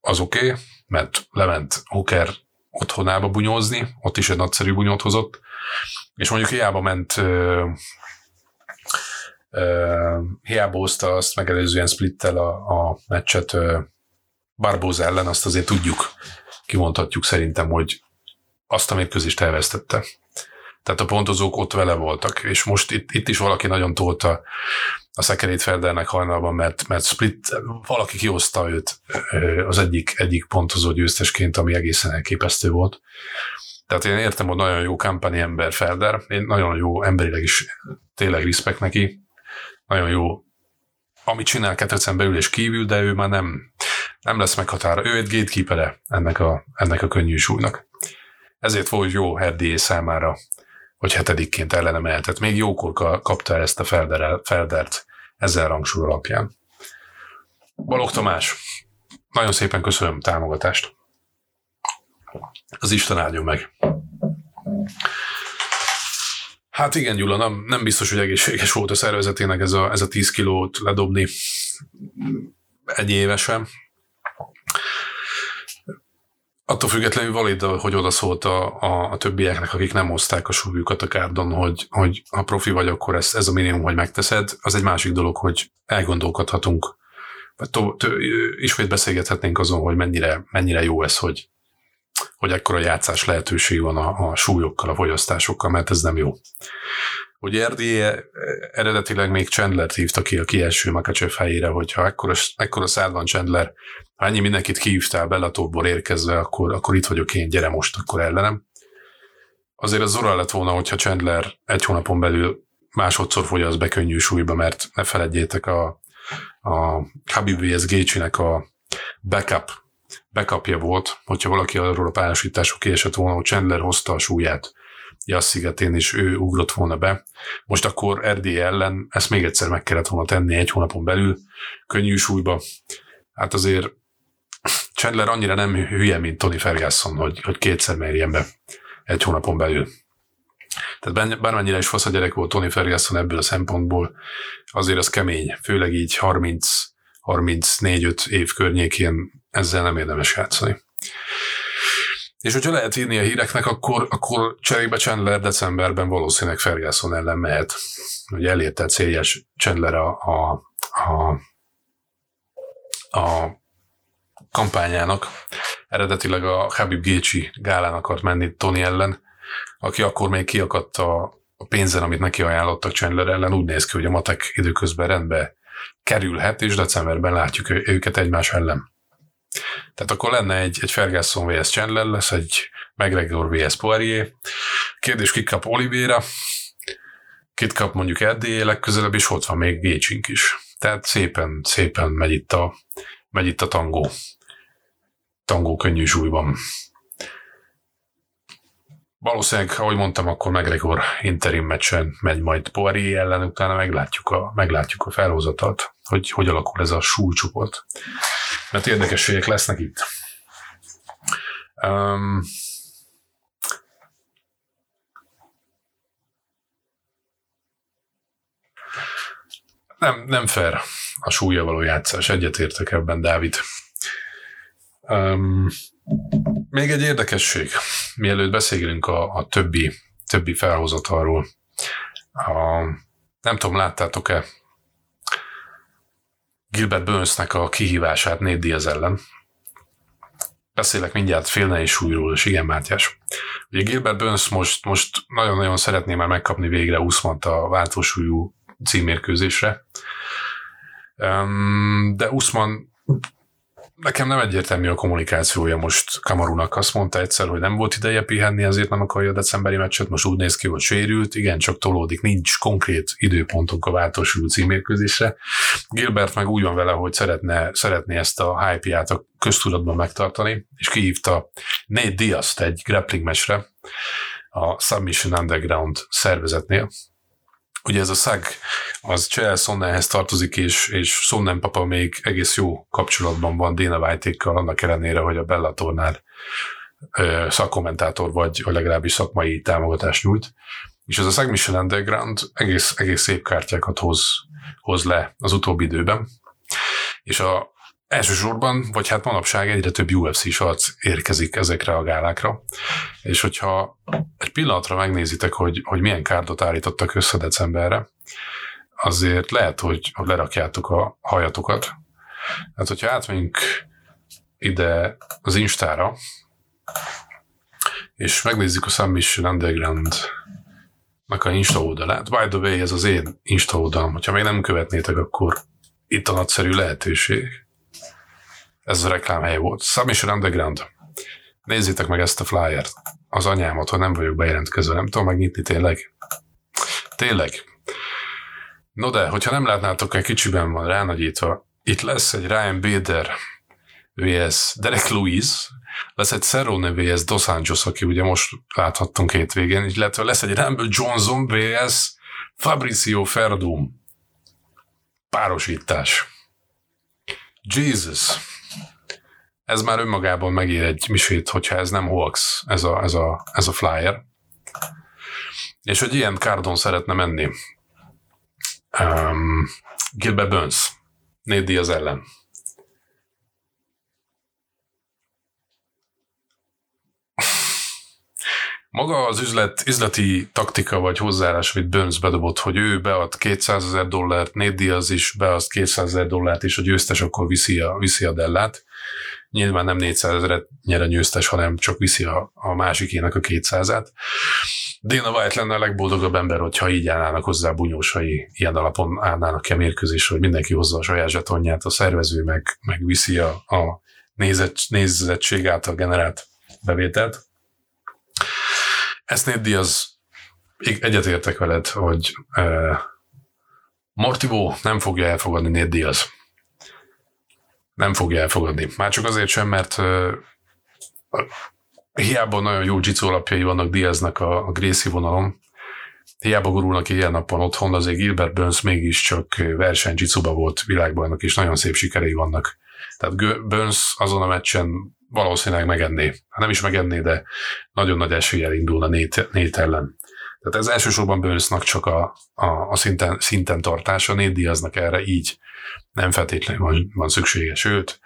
az oké, okay, mert lement Hooker otthonába bunyózni, ott is egy nagyszerű bunyót hozott, és mondjuk hiába ment uh, hiába hozta azt megelőzően splittel a, a meccset uh, Barbosa ellen, azt azért tudjuk, kimondhatjuk szerintem, hogy azt a mérkőzést elvesztette. Tehát a pontozók ott vele voltak, és most itt, itt is valaki nagyon tolta a szekerét Feldernek hajnalban, mert, mert Split, valaki kihozta őt az egyik, egyik pontozó győztesként, ami egészen elképesztő volt. Tehát én értem, hogy nagyon jó kampányi ember Felder, én nagyon jó emberileg is tényleg respekt neki, nagyon jó, amit csinál ketrecen belül és kívül, de ő már nem, nem lesz meghatára. Ő egy gatekeeper ennek a, ennek a könnyű súlynak. Ezért volt jó Herdié számára, hogy hetedikként ellenem eltett. Még jókor kapta ezt a Felder, Feldert ezzel rangsor alapján. Balog Tamás, nagyon szépen köszönöm támogatást. Az Isten áldjon meg. Hát igen, Gyula, nem, nem biztos, hogy egészséges volt a szervezetének ez a, ez a 10 kilót ledobni egy évesen attól függetlenül valid, hogy odaszólt a, a, a többieknek, akik nem hozták a súlyukat a kárdon, hogy, hogy ha profi vagy, akkor ez, ez a minimum, hogy megteszed. Az egy másik dolog, hogy elgondolkodhatunk, vagy to, to, ismét beszélgethetnénk azon, hogy mennyire, mennyire jó ez, hogy, hogy ekkora játszás lehetőség van a, a súlyokkal, a fogyasztásokkal, mert ez nem jó. Hogy Erdélye eredetileg még Chandler hívta ki a kieső Makachev helyére, hogyha ekkora, ekkora szád van Chandler, ha ennyi mindenkit kihívtál Bellatóból érkezve, akkor, akkor itt vagyok én, gyere most akkor ellenem. Azért az Zora lett volna, hogyha Chandler egy hónapon belül másodszor fogyaszt be könnyű súlyba, mert ne feledjétek a, a Habib vs. Gaethje-nek a backup, backupja volt, hogyha valaki arról a párosítások kiesett volna, hogy Chandler hozta a súlyát Jassz szigetén, és ő ugrott volna be. Most akkor Erdély ellen ezt még egyszer meg kellett volna tenni egy hónapon belül, könnyű súlyba. Hát azért Chandler annyira nem hülye, mint Tony Ferguson, hogy, hogy kétszer mérjen be egy hónapon belül. Tehát bármennyire is fasz a gyerek volt Tony Ferguson ebből a szempontból, azért az kemény, főleg így 30 34-5 év környékén ezzel nem érdemes játszani. És hogyha lehet írni a híreknek, akkor, akkor cserébe Chandler decemberben valószínűleg Ferguson ellen mehet. Ugye elérte céljas Chandler a, a, a, a kampányának. Eredetileg a Habib Gécsi gálán akart menni Tony ellen, aki akkor még kiakadt a, a pénzen, amit neki ajánlottak Chandler ellen. Úgy néz ki, hogy a matek időközben rendbe kerülhet, és decemberben látjuk őket egymás ellen. Tehát akkor lenne egy, egy Ferguson vs. Chandler, lesz egy McGregor vs. Poirier. Kérdés, kit kap Oliveira, kit kap mondjuk Erdély legközelebb, és ott van még Gécsink is. Tehát szépen, szépen megy itt a, megy itt a tangó. Tangó könnyű súlyban. Valószínűleg, ahogy mondtam, akkor McGregor interim meccsen megy majd Poirier ellen, utána meglátjuk a, meglátjuk a felhozatat, hogy hogy alakul ez a súlycsoport. Mert érdekességek lesznek itt. Um, nem, nem fair a súlya való játszás. Egyetértek ebben, Dávid. Um, még egy érdekesség, mielőtt beszélünk a, a többi, többi felhozatalról. A, nem tudom, láttátok-e Gilbert Burnsnek a kihívását Nate Diaz ellen. Beszélek mindjárt félne és súlyról, és igen, Mátyás. Ugye Gilbert Burns most, most nagyon-nagyon szeretné már megkapni végre Usmant a váltósúlyú címérkőzésre. De Usman nekem nem egyértelmű a kommunikációja most Kamarunak. Azt mondta egyszer, hogy nem volt ideje pihenni, ezért nem akarja a decemberi meccset, most úgy néz ki, hogy sérült, igen, csak tolódik, nincs konkrét időpontunk a váltósú címérkőzésre. Gilbert meg úgy van vele, hogy szeretne, szeretné ezt a hype-ját a köztudatban megtartani, és kihívta Nate Diaz-t egy grappling meccsre a Submission Underground szervezetnél, Ugye ez a szag, az Chael Sonnenhez tartozik, és, és Sonnen papa még egész jó kapcsolatban van Dana white annak ellenére, hogy a Bellatornál ö, szakkommentátor vagy, vagy legalábbis szakmai támogatást nyújt. És ez a Submission Underground egész, egész szép kártyákat hoz, hoz le az utóbbi időben. És a, elsősorban, vagy hát manapság egyre több UFC-s arc érkezik ezekre a gálákra, és hogyha egy pillanatra megnézitek, hogy, hogy milyen kárdot állítottak össze decemberre, azért lehet, hogy lerakjátok a hajatokat. Hát, hogyha átmegyünk ide az Instára, és megnézzük a Submission Underground a Insta oldalát. By the way, ez az én Insta oldalam. Ha még nem követnétek, akkor itt a nagyszerű lehetőség ez a reklámhely volt. Submission Underground. Nézzétek meg ezt a flyert. Az anyámat, ha nem vagyok bejelentkezve, nem tudom megnyitni tényleg. Tényleg. No de, hogyha nem látnátok, egy kicsiben van ránagyítva, itt lesz egy Ryan Bader vs. Derek Lewis, lesz egy Cerrone vs. Dos Anjos, aki ugye most láthattunk két végén, illetve lesz egy Rumble Johnson vs. Fabricio Ferdum. Párosítás. Jesus ez már önmagában megér egy misét, hogyha ez nem hoax, ez a, ez a, ez a flyer. És hogy ilyen kárdon szeretne menni. Um, Gilbert Burns, Nate Diaz ellen. Maga az üzlet, üzleti taktika vagy hozzáállás, amit Burns bedobott, hogy ő bead 200 ezer dollárt, Nate Diaz is bead 200 ezer dollárt, és a győztes akkor viszi a, viszi a dellát nyilván nem 400 ezeret nyer a győztes, hanem csak viszi a, a másikének a 200-át. Dana White lenne a legboldogabb ember, hogyha így állnának hozzá bunyósai, ilyen alapon állnának ki a mérkőzésre, hogy mindenki hozza a saját zsetonját, a szervező meg, meg viszi a, a nézett, nézettség által generált bevételt. Ezt Nate az egyetértek veled, hogy uh, Mortivo nem fogja elfogadni Nate Diaz nem fogja elfogadni. Már csak azért sem, mert uh, hiába nagyon jó jitsu alapjai vannak Diaznak a, a Gracie vonalon, hiába gurulnak ilyen napon otthon, azért Gilbert Burns mégiscsak verseny jitsuba volt világbajnok, és nagyon szép sikerei vannak. Tehát Burns azon a meccsen valószínűleg megenné. Hát nem is megenné, de nagyon nagy eséllyel indulna Nate, ellen. Tehát ez elsősorban Burnsnak csak a, a, a szinten, szinten tartása, Nate Diaznak erre így nem feltétlenül van, van szüksége, sőt,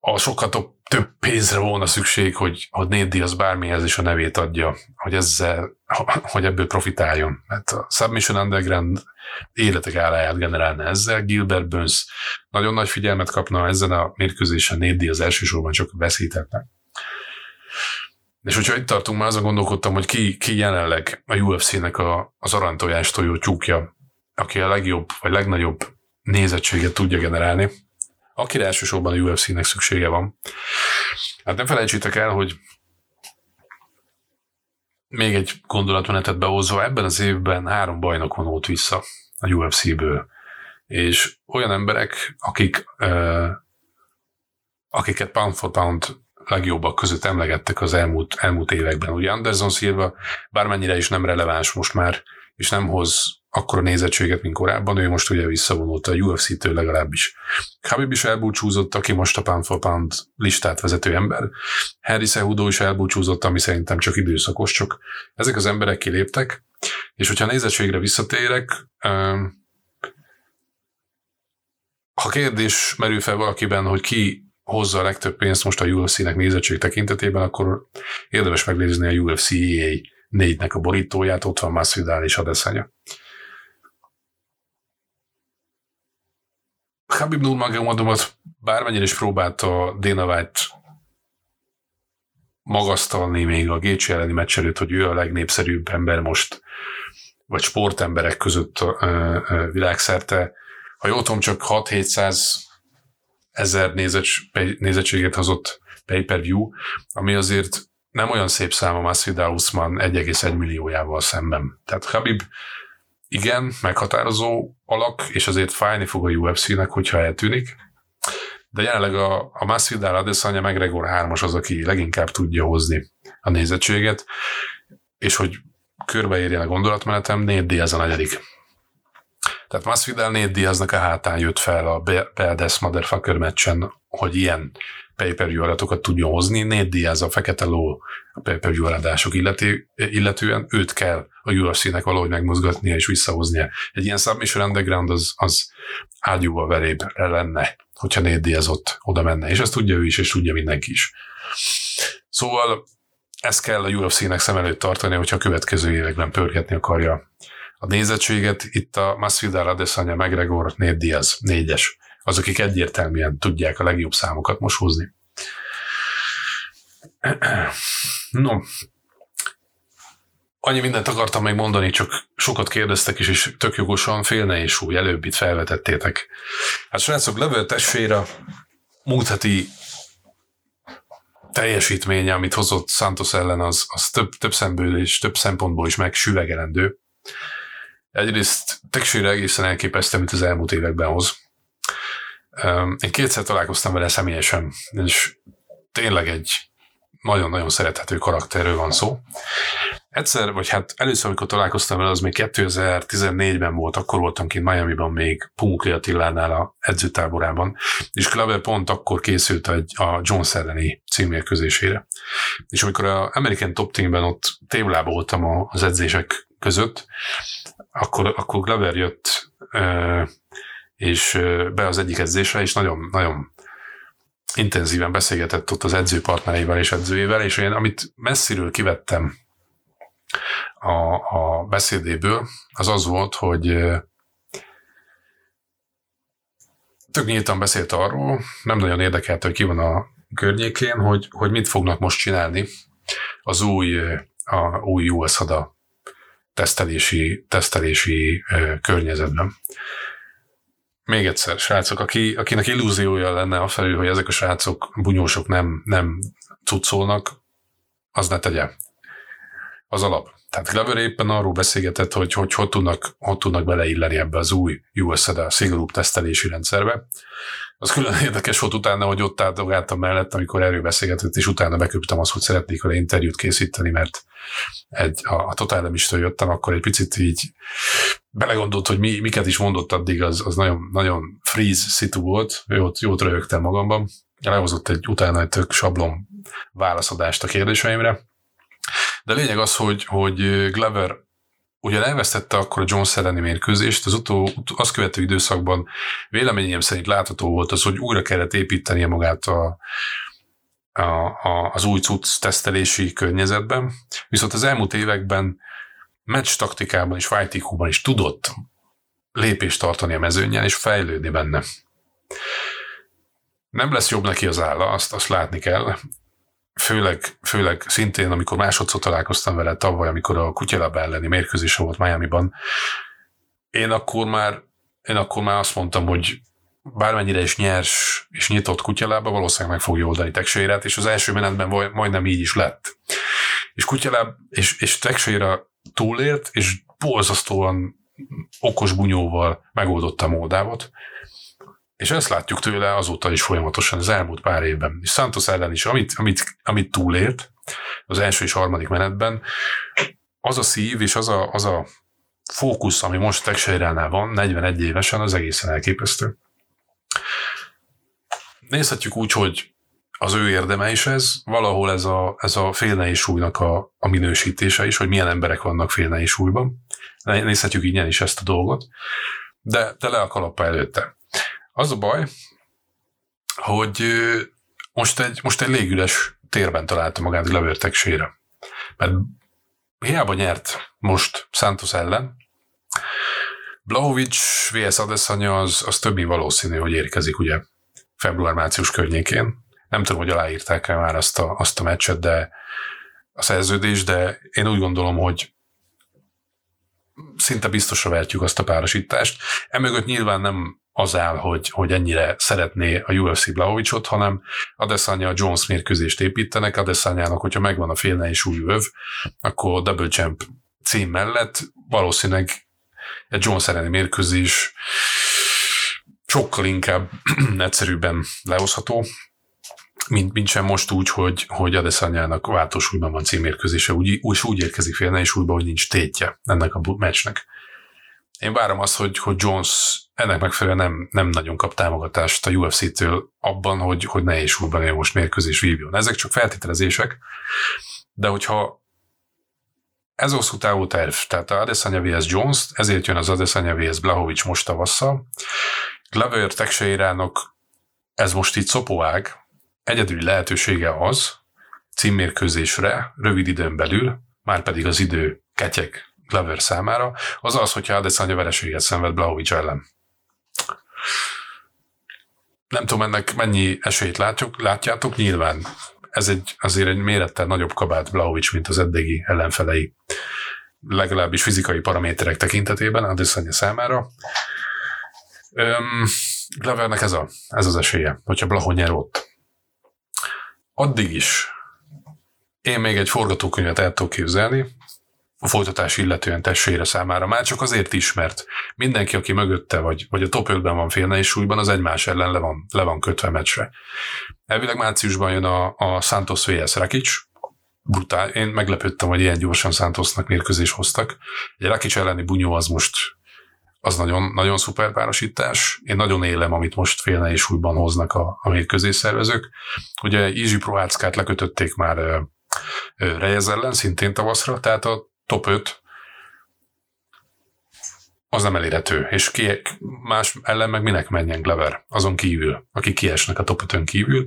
a sokkal több, pénzre volna szükség, hogy, hogy Nate Diaz bármihez is a nevét adja, hogy ezzel, hogy ebből profitáljon. Mert a Submission Underground életek áráját generálna ezzel, Gilbert Burns nagyon nagy figyelmet kapna ezen a mérkőzésen, Nate Diaz elsősorban csak veszíthetnek. És hogyha itt tartunk, már azon gondolkodtam, hogy ki, ki jelenleg a UFC-nek a, az aranytojás tojó tyúkja, aki a legjobb, vagy legnagyobb nézettséget tudja generálni, akire elsősorban a UFC-nek szüksége van. Hát nem felejtsétek el, hogy még egy gondolatmenetet behozva, ebben az évben három bajnok vonult vissza a UFC-ből. És olyan emberek, akik, uh, akiket pound for pound legjobbak között emlegettek az elmúlt, elmúlt években. Ugye Anderson Silva bármennyire is nem releváns most már, és nem hoz akkora nézettséget, mint korábban, ő most ugye visszavonult a UFC-től legalábbis. Khabib is elbúcsúzott, aki most a pound for pound listát vezető ember. Harry Cejudo is elbúcsúzott, ami szerintem csak időszakos, csak ezek az emberek kiléptek, és hogyha a nézettségre visszatérek, ha kérdés merül fel valakiben, hogy ki hozza a legtöbb pénzt most a UFC-nek nézettség tekintetében, akkor érdemes megnézni a UFC EA 4-nek a borítóját, ott van Masvidal és Adesanya. Habib Nurmagomedovot bármennyire is próbálta Dana White magasztalni még a Gécsi elleni meccs hogy ő a legnépszerűbb ember most, vagy sportemberek között világszerte. Ha jól tudom, csak 6-700 ezer nézettséget hozott pay-per-view, ami azért nem olyan szép szám a Masvidal Usman 1,1 milliójával szemben. Tehát Habib igen, meghatározó alak, és azért fájni fog a UFC-nek, hogyha eltűnik, de jelenleg a, a Masvidal Adesanya McGregor 3-as az, aki leginkább tudja hozni a nézettséget, és hogy körbeérjen a gondolatmenetem, Nate Diaz a negyedik. Tehát Masvidal Nate Diaznak a hátán jött fel a Beldes Motherfucker meccsen, hogy ilyen pay-per-view adatokat tudjon hozni. Nate Diaz a fekete ló a pay-per-view adások illető, illetően őt kell a UFC-nek valahogy megmozgatnia és visszahoznia. Egy ilyen submission underground az, az ágyúval verébre lenne, hogyha Nate Diaz ott oda menne, és ezt tudja ő is, és tudja mindenki is. Szóval ezt kell a UFC-nek szem előtt tartani, hogyha a következő években pörgetni akarja a nézettséget. Itt a Masvidal Adesanya, McGregor, Nate Diaz, négyes az, akik egyértelműen tudják a legjobb számokat most hozni. No, annyi mindent akartam még mondani, csak sokat kérdeztek is, és tök jogosan félne és új, előbb felvetettétek. Hát srácok, Level testvére múlt heti teljesítménye, amit hozott Santos ellen, az, az több, több szemből és több szempontból is megsüvegelendő. Egyrészt Teksére egészen elképesztő, amit az elmúlt években hoz. Én kétszer találkoztam vele személyesen, és tényleg egy nagyon-nagyon szerethető karakterről van szó. Egyszer, vagy hát először, amikor találkoztam vele, az még 2014-ben volt, akkor voltam kint Miami-ban még Punkli Attilánál a edzőtáborában, és Klaver pont akkor készült egy, a Jones elleni címérkőzésére. És amikor a American Top Teamben ott téblában voltam az edzések között, akkor, akkor Glover jött és be az egyik edzésre, és nagyon, nagyon intenzíven beszélgetett ott az edzőpartnereivel és edzőjével, és én amit messziről kivettem a, a beszédéből, az az volt, hogy tök nyíltan beszélt arról, nem nagyon érdekelte, hogy ki van a környékén, hogy, hogy mit fognak most csinálni az új, a új US tesztelési, tesztelési környezetben. Még egyszer, srácok, aki, akinek illúziója lenne a felül, hogy ezek a srácok, bunyósok nem, nem cuccolnak, az ne tegye. Az alap. Tehát Glover éppen arról beszélgetett, hogy hogy, hogy, tudnak, hogy tudnak beleilleni ebbe az új USD szigorúbb tesztelési rendszerbe. Az külön érdekes volt utána, hogy ott áldogáltam mellett, amikor erről beszélgetett, és utána beköptem azt, hogy szeretnék vele interjút készíteni, mert egy, a, a Total jöttem, akkor egy picit így belegondolt, hogy mi, miket is mondott addig, az, az nagyon, nagyon freeze szitu volt, jót, jót röhögtem magamban. Lehozott egy utána egy tök sablon válaszadást a kérdéseimre. De lényeg az, hogy, hogy Glover ugyan elvesztette akkor a Jones elleni mérkőzést, az utó, azt követő időszakban véleményem szerint látható volt az, hogy újra kellett építenie magát a, a, a, az új cucc tesztelési környezetben, viszont az elmúlt években meccs taktikában és fight is tudott lépést tartani a mezőnyen és fejlődni benne. Nem lesz jobb neki az álla, azt, azt látni kell. Főleg, főleg szintén, amikor másodszor találkoztam vele tavaly, amikor a kutyalab elleni mérkőzése volt Miami-ban, én akkor már, én akkor már azt mondtam, hogy bármennyire is nyers és nyitott kutyalába, valószínűleg meg fogja oldani Texeirát, és az első menetben majdnem így is lett. És kutyaláb és, és Texeira túlélt, és borzasztóan okos bunyóval megoldotta a Moldávot, és ezt látjuk tőle azóta is folyamatosan az elmúlt pár évben. És Santos ellen is, amit, amit, amit túlélt az első és harmadik menetben, az a szív és az a, az a fókusz, ami most Texeiránál van, 41 évesen, az egészen elképesztő. Nézhetjük úgy, hogy az ő érdeme is ez, valahol ez a, ez a félnei súlynak a, a minősítése is, hogy milyen emberek vannak félnei súlyban. Nézhetjük ingyen is ezt a dolgot, de, de le a kalappa előtte. Az a baj, hogy most egy, most egy légüles térben találta magát Glover. Mert hiába nyert most Santos ellen, Blahovic vs. Adesanya az, az többi valószínű, hogy érkezik ugye február-március környékén. Nem tudom, hogy aláírták-e már azt a, azt a meccset, de a szerződés, de én úgy gondolom, hogy szinte biztosra vertjük azt a párosítást. Emögött nyilván nem az áll, hogy, hogy ennyire szeretné a UFC Blahovicot, hanem Adesanya Jones mérkőzést építenek, Adesanyának, hogyha megvan a félne és új öv, akkor Double Champ cím mellett valószínűleg egy Jones elleni mérkőzés sokkal inkább egyszerűbben lehozható, mint, mint sem most úgy, hogy, hogy Adesanyának váltós újban van címérkőzése, úgy, úgy, úgy érkezik félne, és újban, hogy nincs tétje ennek a meccsnek. Én várom azt, hogy, hogy Jones ennek megfelelően nem, nem nagyon kap támogatást a UFC-től abban, hogy, hogy ne is úrban most mérkőzés vívjon. Ezek csak feltételezések, de hogyha ez hosszú távú terv, tehát Adesanya vs. Jones, ezért jön az Adesanya vs. Blahovic most tavasszal. Glover Texeirának ez most így szopóág, egyedüli lehetősége az, címmérkőzésre rövid időn belül, már pedig az idő ketyek Glover számára, az az, hogyha Adesanya vereséget szenved Blahovic ellen. Nem tudom, ennek mennyi esélyt látjuk, látjátok, nyilván ez egy, azért egy mérettel nagyobb kabát Blahovic, mint az eddigi ellenfelei, legalábbis fizikai paraméterek tekintetében Adesanya számára. Öm, Glovernek ez, a, ez az esélye, hogyha Blaho nyer ott. Addig is én még egy forgatókönyvet el tudok képzelni, a folytatás illetően tessére számára. Már csak azért is, mert mindenki, aki mögötte, vagy, vagy a top 5-ben van félne és súlyban, az egymás ellen le van, le van kötve meccsre. Elvileg márciusban jön a, a Santos vs. Rakic, brutál. Én meglepődtem, hogy ilyen gyorsan Santosnak mérkőzés hoztak. Egy Rakic elleni bunyó az most az nagyon, nagyon szuper párosítás. Én nagyon élem, amit most félne és újban hoznak a, a mérkőzés szervezők. Ugye Izsi Proháckát lekötötték már Reyes ellen, szintén tavaszra, tehát a top 5 az nem elérhető, és ki, más ellen meg minek menjen Glover, azon kívül, aki kiesnek a top 5 kívül.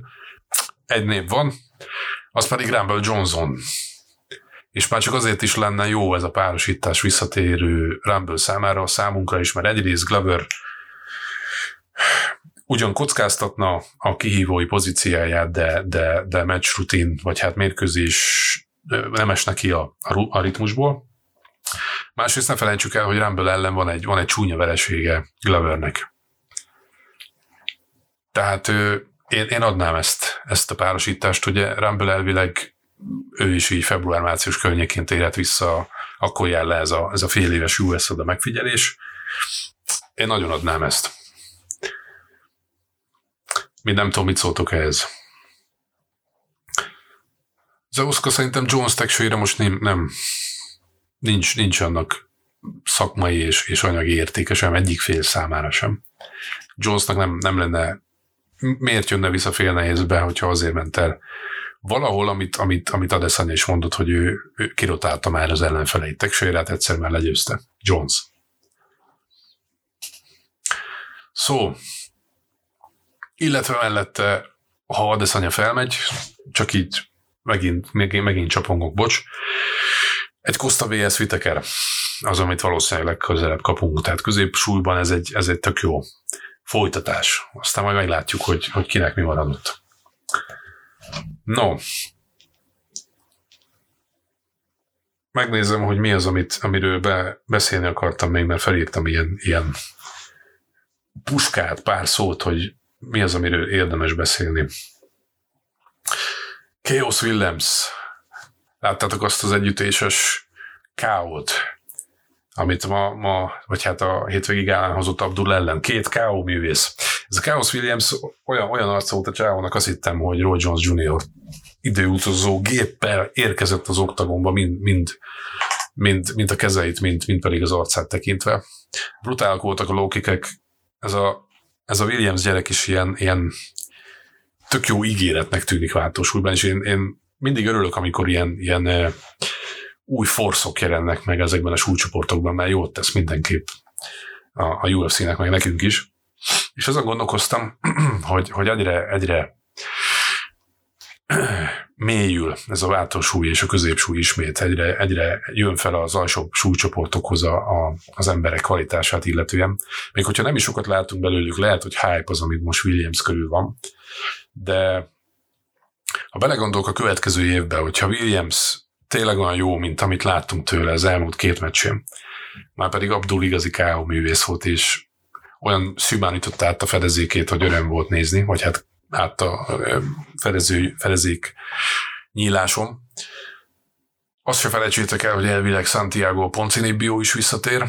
Egy név van, az pedig Rumble Johnson. És már csak azért is lenne jó ez a párosítás visszatérő Rumble számára, a számunkra is, mert egyrészt Glover ugyan kockáztatna a kihívói pozíciáját, de, de, de match rutin, vagy hát mérkőzés nem esnek ki a, a, ritmusból. Másrészt ne felejtsük el, hogy Rumble ellen van egy, van egy csúnya veresége Glovernek. Tehát ő, én, én adnám ezt, ezt a párosítást, ugye Rumble elvileg ő is így február-március környékén térhet vissza, akkor jár le ez a, ez a fél éves US a megfigyelés. Én nagyon adnám ezt. Mi nem tudom, mit szóltok ehhez. Zeuszka szerintem Jones tegsőjére most nem, nem nincs, nincs annak szakmai és, és anyagi értéke sem egyik fél számára sem. Jonesnak nem, nem lenne, miért jönne vissza fél nehézbe, hogyha azért ment el valahol, amit, amit, amit Adesanya is mondott, hogy ő, ő kirotálta már az ellenfeleit. Tegsőjérát egyszer már legyőzte. Jones. Szó. Illetve mellette, ha Adesanya felmegy, csak így megint, megint, megint csapongok, bocs. Egy Costa VS Viteker az, amit valószínűleg legközelebb kapunk, tehát középsúlyban ez egy, ez egy tök jó folytatás. Aztán majd meglátjuk, hogy, hogy kinek mi maradott. No. Megnézem, hogy mi az, amit, amiről be, beszélni akartam még, mert felírtam ilyen, ilyen puskát, pár szót, hogy mi az, amiről érdemes beszélni. Chaos Williams. Láttátok azt az együttéses káót, amit ma, ma, vagy hát a hétvégi gálán hozott Abdul ellen. Két káó művész. Ez a Chaos Williams olyan, olyan arca volt a csávónak, azt hittem, hogy Roy Jones Jr. időutazó géppel érkezett az oktagonba, mind, mind, mind, mind a kezeit, mind, mind pedig az arcát tekintve. Brutálak voltak a lókikek. Ez a, ez a Williams gyerek is ilyen, ilyen tök jó ígéretnek tűnik váltósúlyban, és én, én mindig örülök, amikor ilyen, ilyen új forszok jelennek meg ezekben a súlycsoportokban, mert jót tesz mindenképp a, a UFC-nek, meg nekünk is. És azon gondolkoztam, hogy, hogy egyre, egyre mélyül ez a váltósúly és a középsúly ismét, egyre, egyre jön fel az alsó súlycsoportokhoz a, a, az emberek kvalitását illetően. Még hogyha nem is sokat látunk belőlük, lehet, hogy hype az, amit most Williams körül van, de ha belegondolok a következő évben, hogyha Williams tényleg olyan jó, mint amit láttunk tőle az elmúlt két meccsén, már pedig Abdul igazi K.O. művész volt, és olyan szűbánította át a fedezékét, hogy öröm volt nézni, vagy hát át a fedező, fedezék nyílásom. Azt se felejtsétek el, hogy elvileg Santiago Poncinibio is visszatér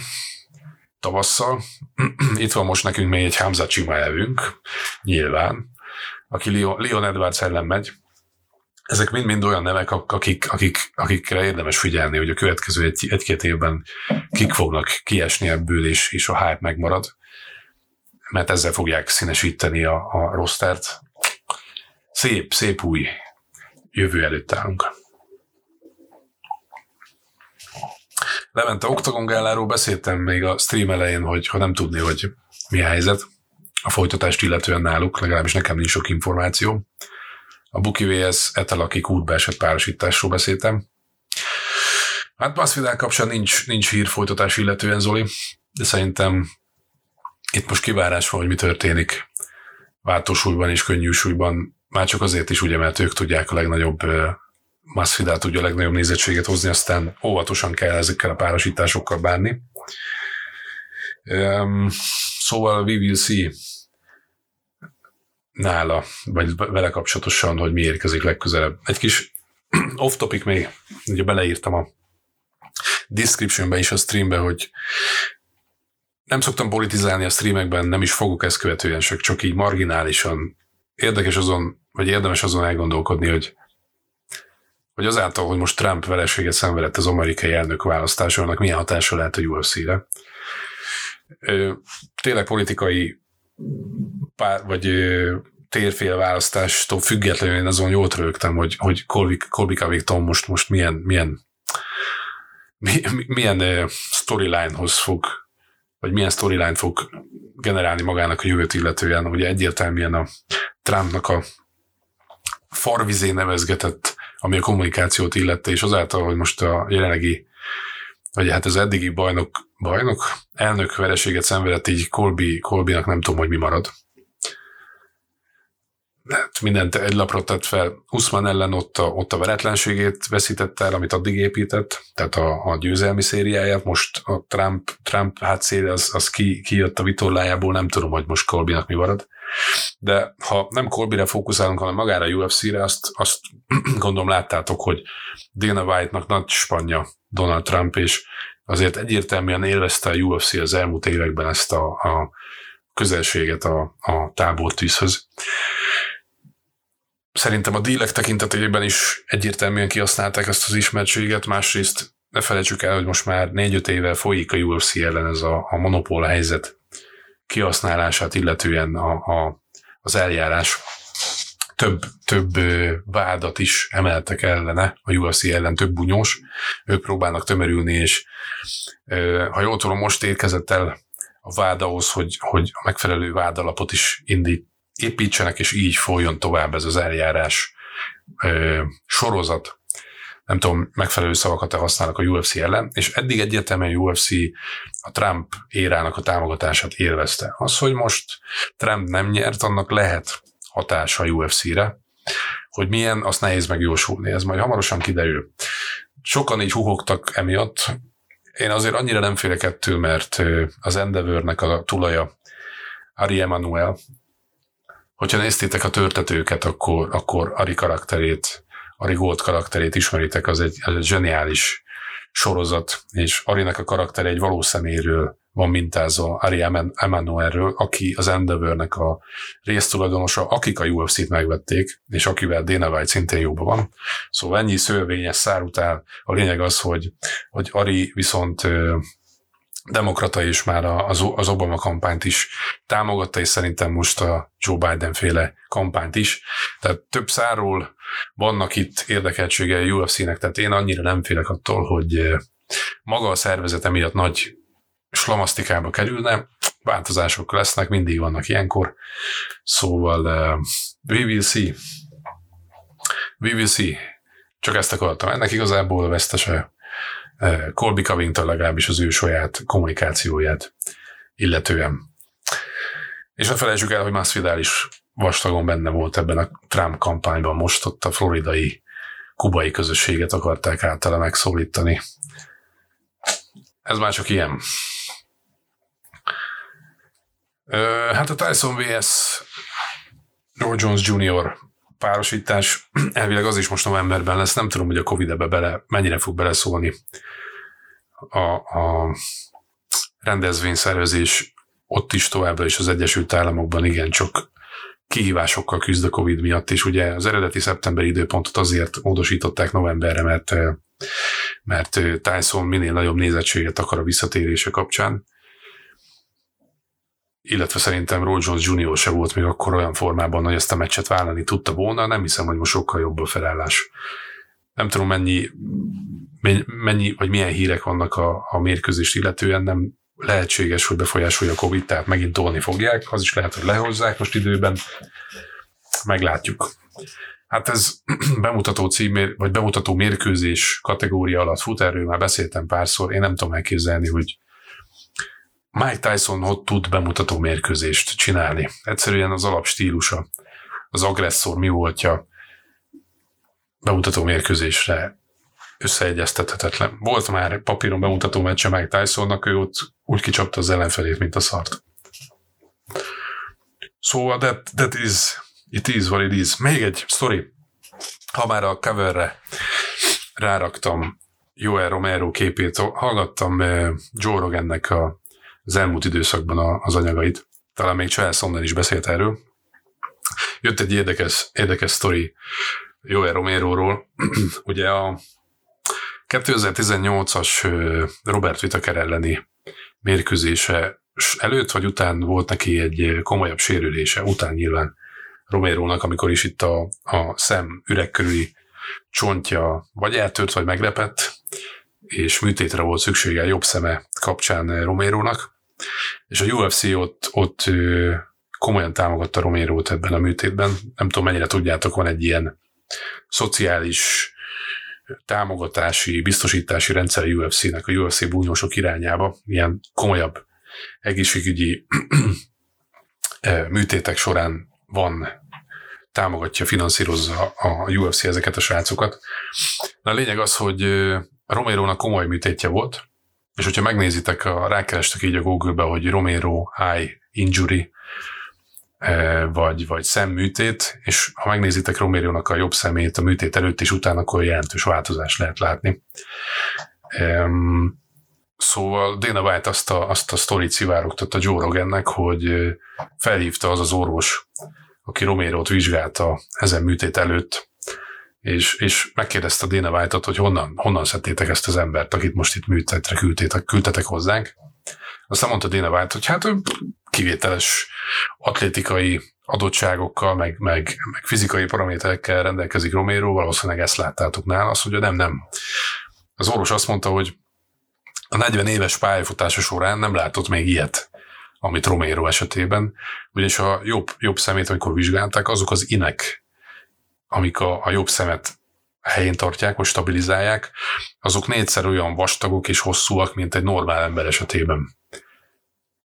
tavasszal. Itt van most nekünk még egy Hamza Csima elvünk, nyilván, aki Leon Edwards ellen megy. Ezek mind-mind olyan nevek, akik, akik, akikre érdemes figyelni, hogy a következő egy, egy-két évben kik fognak kiesni ebből, és, és a hype megmarad mert ezzel fogják színesíteni a, a rostert szép, szép új jövő előtt állunk. Levente Octagon gáláról beszéltem még a stream elején, hogy ha nem tudni, hogy mi a helyzet a folytatást illetően náluk, legalábbis nekem nincs sok információ. A Buki VS Etel, akik útba esett párosításról beszéltem. Hát Masvidal kapcsán nincs, nincs hír folytatás illetően, Zoli, de szerintem itt most kivárás van, hogy mi történik váltósúlyban és könnyűsúlyban már csak azért is, ugye, mert ők tudják a legnagyobb Masvidal tudja a legnagyobb nézettséget hozni, aztán óvatosan kell ezekkel a párosításokkal bánni. Szóval we will see nála, vagy vele kapcsolatosan, hogy mi érkezik legközelebb. Egy kis off-topic még, ugye beleírtam a descriptionbe is a streambe, hogy nem szoktam politizálni a streamekben, nem is fogok ezt követően, csak, csak így marginálisan érdekes azon, vagy érdemes azon elgondolkodni, hogy hogy azáltal, hogy most Trump vereséget szenvedett az amerikai elnök választáson, annak milyen hatása lehet a UFC-re. Tényleg politikai pár, vagy térfél választástól függetlenül én azon jól rögtem, hogy, hogy Colby, Covington most, most milyen, milyen, milyen storylinehoz fog, vagy milyen storyline fog generálni magának a jövőt illetően. Ugye egyértelműen a Trumpnak a farvizé nevezgetett, ami a kommunikációt illette, és azáltal, hogy most a jelenlegi, vagy hát az eddigi bajnok, bajnok, elnök vereséget szenvedett, így Colby, Colbynak nem tudom, hogy mi marad. Hát mindent egy lapra tett fel. Usman ellen ott a, ott a veretlenségét veszítette el, amit addig épített, tehát a, a győzelmi szériáját. Most a Trump, Trump hátszél az, az ki, kijött a vitorlájából, nem tudom, hogy most Colbynak mi marad. De ha nem Colbyre fókuszálunk, hanem magára a UFC-re, azt, azt gondolom láttátok, hogy Dana White-nak nagy spanya Donald Trump, és azért egyértelműen élvezte a UFC az elmúlt években ezt a, a közelséget a, a tábortűzhöz. Szerintem a dílek tekintetében is egyértelműen kihasználták ezt az ismertséget, másrészt ne felejtsük el, hogy most már négy-öt éve folyik a UFC ellen ez a, a monopól helyzet kihasználását illetően a, a, az eljárás. Több, több vádat is emeltek ellene, a UFC ellen több bunyós. Ők próbálnak tömörülni, és ha jól tudom, most érkezett el a vád ahhoz, hogy, hogy a megfelelő vádalapot is indít, építsenek, és így folyjon tovább ez az eljárás sorozat nem tudom, megfelelő szavakat használnak a UFC ellen, és eddig egyértelműen a UFC a Trump érának a támogatását élvezte. Az, hogy most Trump nem nyert, annak lehet hatása a UFC-re, hogy milyen, azt nehéz megjósolni, ez majd hamarosan kiderül. Sokan így huhogtak emiatt, én azért annyira nem félek ettől, mert az Endeavornek a tulaja Ari Emanuel, hogyha néztétek a törtetőket, akkor, akkor Ari karakterét a Rigolt karakterét ismeritek, az egy, az egy zseniális sorozat, és Arinak a karakter egy valós szeméről van mintázva Ari Emanuelről, aki az Endeavornek a résztulajdonosa, akik a UFC-t megvették, és akivel Dana White szintén jóban van. Szóval ennyi szövevényes szár után a lényeg az, hogy, hogy Ari viszont demokrata is már az, az Obama kampányt is támogatta, és szerintem most a Joe Biden féle kampányt is. Tehát több száról vannak itt érdekeltsége a UFC-nek, tehát én annyira nem félek attól, hogy maga a szervezet emiatt nagy slamasztikába kerülne, változások lesznek, mindig vannak ilyenkor, szóval uh, we will see. we will see. Csak ezt akartam. Ennek igazából vesztese Colby Covington legalábbis az ő saját kommunikációját illetően. És ne felejtsük el, hogy Masvidal is vastagon benne volt ebben a Trump kampányban most ott a floridai kubai közösséget akarták általa megszólítani. Ez már csak ilyen. Hát a Tyson vs. Roy Jones Jr. párosítás elvileg az is most novemberben lesz, nem tudom, hogy a Covid ebbe bele, mennyire fog beleszólni a, a rendezvényszervezés ott is továbbra is az Egyesült Államokban igen csak kihívásokkal küzd a Covid miatt, és ugye az eredeti szeptemberi időpontot azért módosították novemberre, mert, mert Tyson minél nagyobb nézettséget akar a visszatérése kapcsán, illetve szerintem Roy Jr. se volt még akkor olyan formában, hogy ezt a meccset vállalni tudta volna, nem hiszem, hogy most sokkal jobb a felállás. Nem tudom, mennyi, mennyi vagy milyen hírek vannak a, a mérkőzést illetően, nem lehetséges, hogy befolyásolja a Covid, tehát megint tolni fogják, az is lehet, hogy lehozzák most időben, meglátjuk. Hát ez bemutató cím, vagy bemutató mérkőzés kategória alatt fut, erről már beszéltem párszor, én nem tudom elképzelni, hogy Mike Tyson hogy tud bemutató mérkőzést csinálni. Egyszerűen az alapstílusa, az agresszor mi voltja bemutató mérkőzésre összeegyeztethetetlen. Volt már papíron bemutató meccse Mike Tysonnak, ő ott úgy kicsapta az ellenfelét, mint a szart. Szóval that, that is, it is what it is. Még egy story. Ha már a coverre ráraktam Joel Romero képét, hallgattam eh, Joe Rogannek a, az elmúlt időszakban az anyagait. Talán még Charles Sonnen is beszélt erről. Jött egy érdekes, érdekes sztori Joel Romero-ról. Ugye a 2018-as Robert Whittaker elleni mérkőzése előtt vagy után volt neki egy komolyabb sérülése, után nyilván Romérónak, amikor is itt a, a szem üreg körüli csontja vagy eltört, vagy megrepett, és műtétre volt szüksége jobb szeme kapcsán Romérónak, és a UFC ott, ott komolyan támogatta Romérót ebben a műtétben. Nem tudom, mennyire tudjátok, van egy ilyen szociális támogatási, biztosítási rendszer UFC-nek, a UFC búnyósok irányába, ilyen komolyabb egészségügyi műtétek során van, támogatja, finanszírozza a UFC ezeket a srácokat. Na a lényeg az, hogy Romero-nak komoly műtétje volt, és hogyha megnézitek, a, rákerestek így a Google-be, hogy Romero eye injury, vagy, vagy szemműtét, és ha megnézitek Romériónak a jobb szemét a műtét előtt és után, akkor jelentős változást lehet látni. Um, szóval Dana White azt a, azt a sztorit szivárogtatta Joe Rogannek, hogy felhívta az az orvos, aki Romérót vizsgálta ezen műtét előtt, és, és megkérdezte Dana White-ot, hogy honnan, honnan szedtétek ezt az embert, akit most itt műtetre küldtétek, küldtetek hozzánk. Aztán mondta Dana White, hogy hát kivételes atlétikai adottságokkal, meg, meg, meg fizikai paraméterekkel rendelkezik Romero, valószínűleg ezt láttátok nála, azt mondja, nem, nem. Az orvos azt mondta, hogy a 40 éves pályafutása során nem látott még ilyet, amit Romero esetében, ugyanis a jobb, jobb szemét, amikor vizsgálták, azok az inek, amik a, a jobb szemet helyén tartják, vagy stabilizálják, azok négyszer olyan vastagok és hosszúak, mint egy normál ember esetében.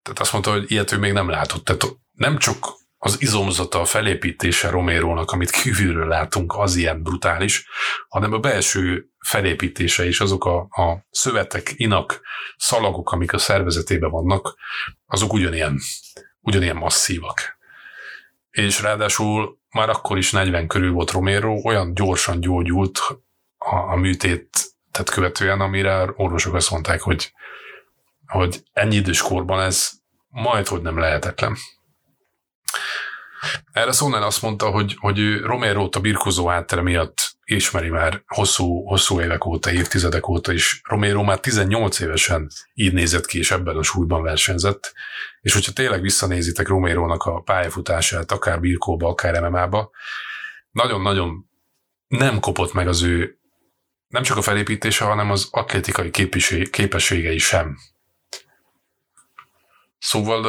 Tehát azt mondta, hogy ilyet ő még nem látott. Tehát nem csak az izomzata, a felépítése Romérónak, amit kívülről látunk, az ilyen brutális, hanem a belső felépítése és azok a, a szövetek, inak, szalagok, amik a szervezetében vannak, azok ugyanilyen, ugyanilyen masszívak. És ráadásul már akkor is 40 körül volt Romero, olyan gyorsan gyógyult a, a műtét tehát követően, amire orvosok azt mondták, hogy, hogy ennyi idős korban ez majd, hogy nem lehetetlen. Erre Sonnen azt mondta, hogy, hogy ő romero a birkozó áttere miatt ismeri már hosszú, hosszú évek óta, évtizedek óta is. Romero már 18 évesen így nézett ki, és ebben a súlyban versenyzett. És hogyha tényleg visszanézitek Romérónak a pályafutását, akár birkóba, akár MMA-ba, nagyon-nagyon nem kopott meg az ő nem csak a felépítése, hanem az atlétikai képességei sem. Szóval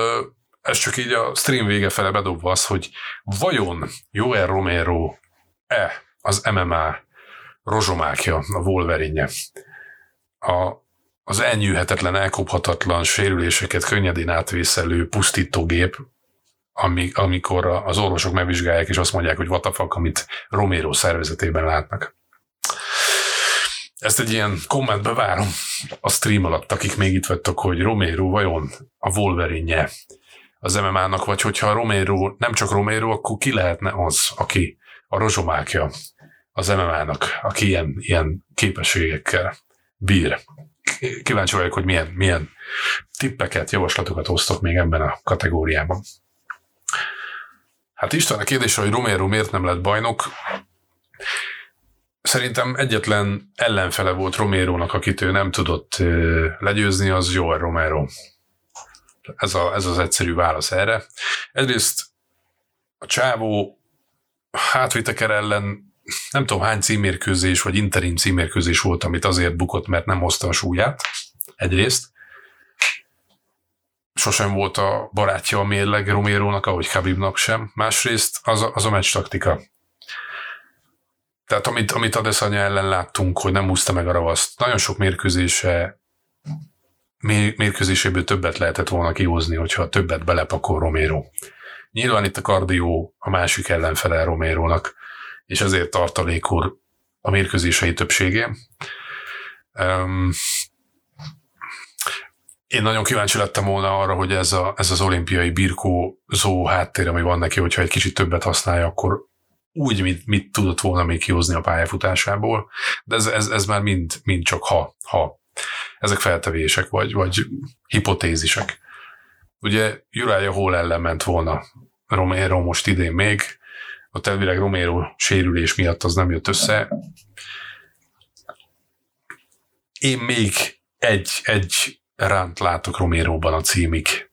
ez csak így a stream vége fele bedobva az, hogy vajon Joel Romero-e az MMA rozsomákja, a Wolverine. A, az elnyűhetetlen, elkophatatlan sérüléseket könnyedén átvészelő pusztítógép, ami, amikor az orvosok megvizsgálják, és azt mondják, hogy fuck, amit Romero szervezetében látnak. Ezt egy ilyen kommentbe várom a stream alatt, akik még itt vettek, hogy Romero vajon a Wolverine az MMA-nak, vagy hogyha Romero, nem csak Romero, akkor ki lehetne az, aki a rozsomákja az MMA-nak, aki ilyen, ilyen képességekkel bír. Kíváncsi vagyok, hogy milyen, milyen tippeket, javaslatokat hoztok még ebben a kategóriában. Hát István a kérdésre, hogy Romero miért nem lett bajnok, szerintem egyetlen ellenfele volt Romérónak, akit ő nem tudott legyőzni, az Joel Romero. Ez, a, ez az egyszerű válasz erre. Egyrészt a csávó hátvitek ellen nem tudom hány címérkőzés, vagy interim címérkőzés volt, amit azért bukott, mert nem hozta a súlyát. Egyrészt. Sosem volt a barátja a mérleg Romérónak, ahogy Khabibnak sem. Másrészt az a, az a meccs taktika. Tehát amit, amit Adesanya ellen láttunk, hogy nem úszta meg a ravaszt, nagyon sok mérkőzése mérkőzéséből többet lehetett volna kihozni, hogyha többet belepakol Romero. Nyilván itt a kardió a másik ellenfele Romérónak, és ezért tartalékor a mérkőzései többsége. Um, én nagyon kíváncsi lettem volna arra, hogy ez, a, ez az olimpiai birkózó háttér, ami van neki, hogyha egy kicsit többet használja, akkor úgy, mit, mit tudott volna még kihozni a pályafutásából, de ez, ez, ez már mind, mind csak ha, ha. Ezek feltevések, vagy, vagy hipotézisek. Ugye Jurálja hol ellen ment volna Romero most idén még, ott elvileg Romero sérülés miatt az nem jött össze. Én még egy, egy ránt látok Roméróban a címig,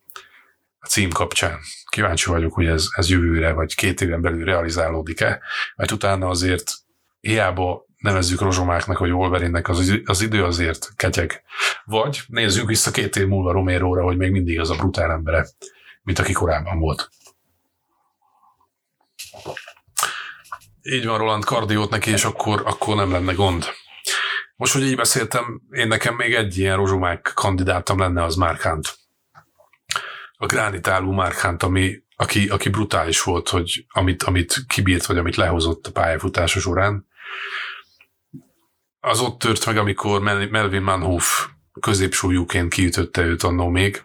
a cím kapcsán. Kíváncsi vagyok, hogy ez, ez jövőre vagy két éven belül realizálódik-e, mert utána azért hiába nevezzük rozsomáknak vagy Wolverinnek, az, az idő azért ketyeg. Vagy nézzük vissza két év múlva Roméróra, hogy még mindig az a brutál embere, mint aki korábban volt. Így van, Roland, kardiót neki, és akkor, akkor nem lenne gond. Most, hogy így beszéltem, én nekem még egy ilyen rozsomák kandidátam lenne, az Márkánt. A gránitálú Márkánt, ami, aki, aki brutális volt, hogy amit, amit kibírt, vagy amit lehozott a pályafutása során. Az ott tört meg, amikor Melvin Manhoff középsúlyúként kiütötte őt annó még.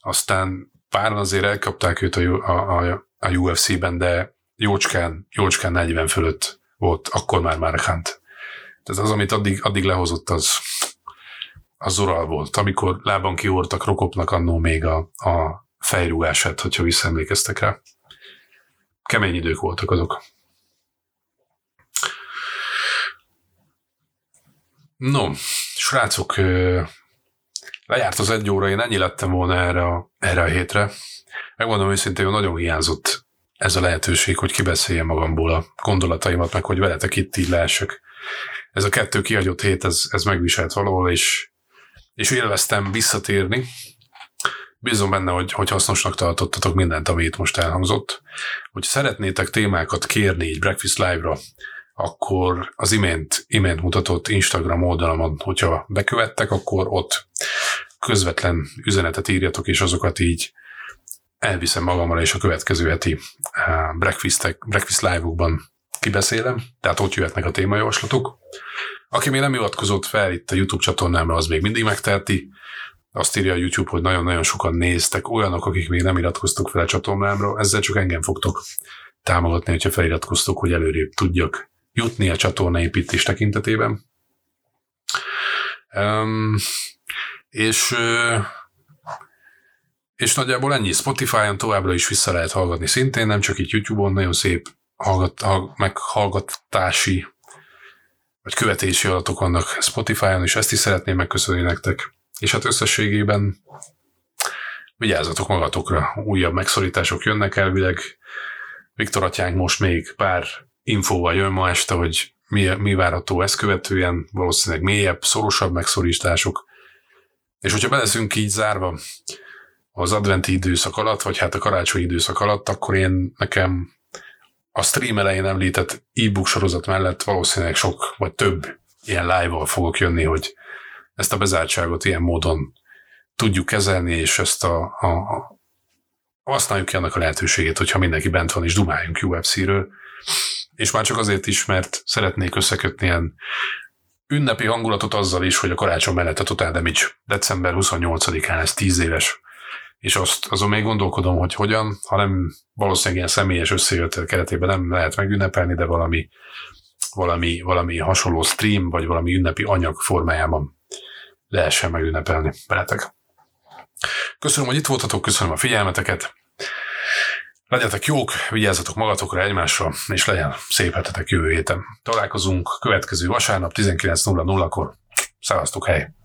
Aztán páran azért elkapták őt a, a, a UFC-ben, de jócskán, jócskán 40 fölött volt, akkor már Markant. Tehát az, amit addig, addig lehozott, az, az zoral volt. Amikor lában kiórtak Rokopnak annó még a, a fejrúgását, hogyha visszaemlékeztek rá. Kemény idők voltak azok. No, srácok, lejárt az egy óra, én ennyi lettem volna erre a, erre a hétre. Megmondom őszintén, hogy nagyon hiányzott ez a lehetőség, hogy kibeszéljem magamból a gondolataimat, meg hogy veletek itt így lehessek. Ez a kettő kihagyott hét, ez, ez megviselt valahol, és, és élveztem visszatérni. Bízom benne, hogy, hogy hasznosnak tartottatok mindent, ami itt most elhangzott. Hogy szeretnétek témákat kérni így Breakfast Live-ra, akkor az imént, imént mutatott Instagram oldalamon, hogyha bekövettek, akkor ott közvetlen üzenetet írjatok, és azokat így elviszem magammal, és a következő heti eh, breakfast, breakfast live-okban kibeszélem, tehát ott jöhetnek a témajavaslatok. Aki még nem iratkozott fel itt a YouTube csatornámra, az még mindig megteheti. Azt írja a YouTube, hogy nagyon-nagyon sokan néztek, olyanok, akik még nem iratkoztak fel a csatornámra, ezzel csak engem fogtok támogatni, hogyha feliratkoztok, hogy előrébb tudjak jutni a csatorna építés tekintetében. Um, és és nagyjából ennyi. Spotify-on továbbra is vissza lehet hallgatni szintén, nem csak itt YouTube-on, nagyon szép hallgat, hall, meghallgatási vagy követési adatok vannak Spotify-on, és ezt is szeretném megköszönni nektek. És hát összességében vigyázzatok magatokra, újabb megszorítások jönnek elvileg. Viktor atyánk most még pár infóval jön ma este, hogy mi, mi várható ezt követően, valószínűleg mélyebb, szorosabb megszorítások. És hogyha beleszünk így zárva az adventi időszak alatt, vagy hát a karácsonyi időszak alatt, akkor én nekem a stream elején említett e-book sorozat mellett valószínűleg sok, vagy több ilyen live-val fogok jönni, hogy ezt a bezártságot ilyen módon tudjuk kezelni, és ezt a, a, a használjuk ki annak a lehetőségét, hogyha mindenki bent van, és dumáljunk UFC-ről. És már csak azért is, mert szeretnék összekötni ilyen ünnepi hangulatot azzal is, hogy a karácsony mellett a Total Damage december 28-án ez 10 éves és azt azon még gondolkodom, hogy hogyan, hanem valószínűleg ilyen személyes összejöttel keretében nem lehet megünnepelni, de valami, valami, valami hasonló stream, vagy valami ünnepi anyag formájában lehessen megünnepelni veletek. Köszönöm, hogy itt voltatok, köszönöm a figyelmeteket. Legyetek jók, vigyázzatok magatokra, egymásra, és legyen szép hetetek jövő héten. Találkozunk következő vasárnap 19.00-kor. Szevasztok, hely!